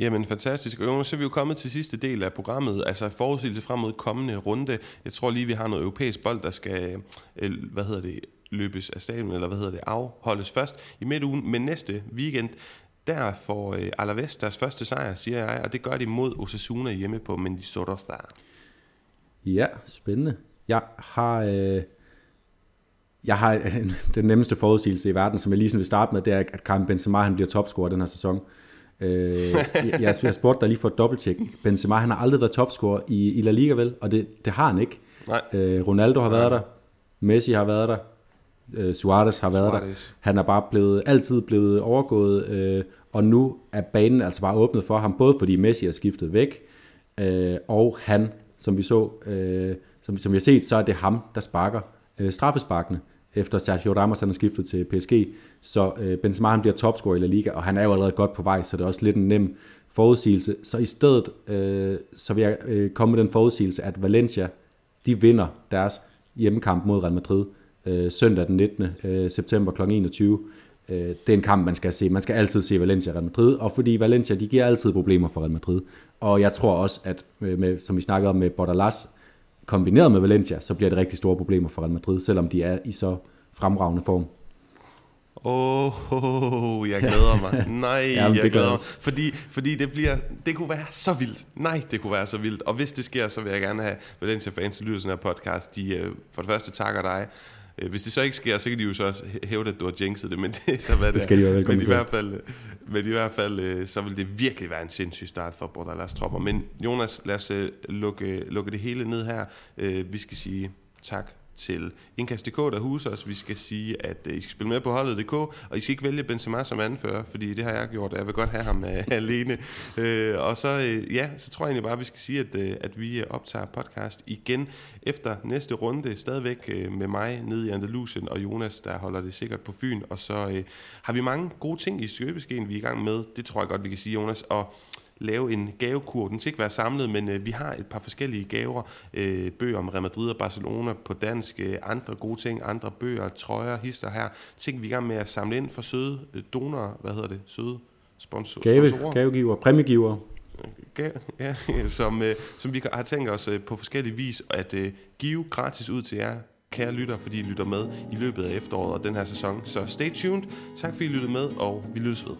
Jamen fantastisk. Og så er vi jo kommet til sidste del af programmet, altså forudsigelse frem mod kommende runde. Jeg tror lige, vi har noget europæisk bold, der skal, øh, hvad hedder det, løbes af stadion, eller hvad hedder det, afholdes først i midtugen. Men næste weekend, der får øh, Alaves deres første sejr, siger jeg, og det gør de mod Osasuna hjemme på Mendizorroza. Ja, spændende. Jeg har... Øh jeg har den nemmeste forudsigelse i verden, som jeg lige vil starte med, det er, at Karim Benzema han bliver topscorer den her sæson. Øh, jeg, jeg, spurgte dig lige for et dobbelttjek. Benzema, han har aldrig været topscorer i, i La Liga, vel? Og det, det har han ikke. Nej. Øh, Ronaldo har Nej. været der. Messi har været der. Øh, Suarez har været Suarez. der. Han er bare blevet, altid blevet overgået. Øh, og nu er banen altså bare åbnet for ham, både fordi Messi er skiftet væk, øh, og han, som vi så, øh, som, som vi har set, så er det ham, der sparker øh, straffesparkene efter Sergio Ramos han er skiftet til PSG. Så øh, Benzema han bliver topscorer i La Liga, og han er jo allerede godt på vej, så det er også lidt en nem forudsigelse. Så i stedet, øh, så vil jeg øh, komme med den forudsigelse, at Valencia, de vinder deres hjemmekamp mod Real Madrid øh, søndag den 19. Øh, september kl. 21. Øh, det er en kamp, man skal se. Man skal altid se Valencia Real Madrid, og fordi Valencia, de giver altid problemer for Real Madrid. Og jeg tror også, at øh, med, som vi snakkede om med Bordalas, kombineret med Valencia, så bliver det rigtig store problemer for Real Madrid, selvom de er i så fremragende form. Åh, oh, jeg glæder mig. Nej, Jamen, jeg glæder mig. Fordi, fordi det, bliver, det kunne være så vildt. Nej, det kunne være så vildt. Og hvis det sker, så vil jeg gerne have Valencia fans, lytter sådan her podcast, de øh, for det første takker dig, hvis det så ikke sker, så kan de jo så også hæve, at du har jinxet det, men det så hvad det, det skal de jo men i, hvert fald, men i hvert fald, øh, så vil det virkelig være en sindssyg start for Bordalas tropper. Men Jonas, lad os øh, lukke, lukke det hele ned her. Vi skal sige tak til Indkast.dk, der huser os. Vi skal sige, at uh, I skal spille med på holdet.dk, og I skal ikke vælge Benzema som anfører, fordi det har jeg gjort, og jeg vil godt have ham øh, alene. Øh, og så, øh, ja, så tror jeg egentlig bare, at vi skal sige, at, øh, at vi øh, optager podcast igen efter næste runde, stadigvæk øh, med mig nede i Andalusien, og Jonas, der holder det sikkert på Fyn. Og så øh, har vi mange gode ting i støbeskeen, vi er i gang med. Det tror jeg godt, vi kan sige, Jonas. Og lave en gavekur. Den skal ikke være samlet, men øh, vi har et par forskellige gaver. Øh, bøger om Real Madrid og Barcelona på dansk, øh, andre gode ting, andre bøger, trøjer, hister her. Ting vi er i gang med at samle ind for søde øh, donorer, hvad hedder det, søde sponsor, Gave, sponsorer. Gavegiver, præmiegiver. Ja, som, øh, som vi har tænkt os øh, på forskellige vis at øh, give gratis ud til jer, kære lytter, fordi I lytter med i løbet af efteråret og den her sæson. Så stay tuned. Tak fordi I lyttede med, og vi lyttes ved.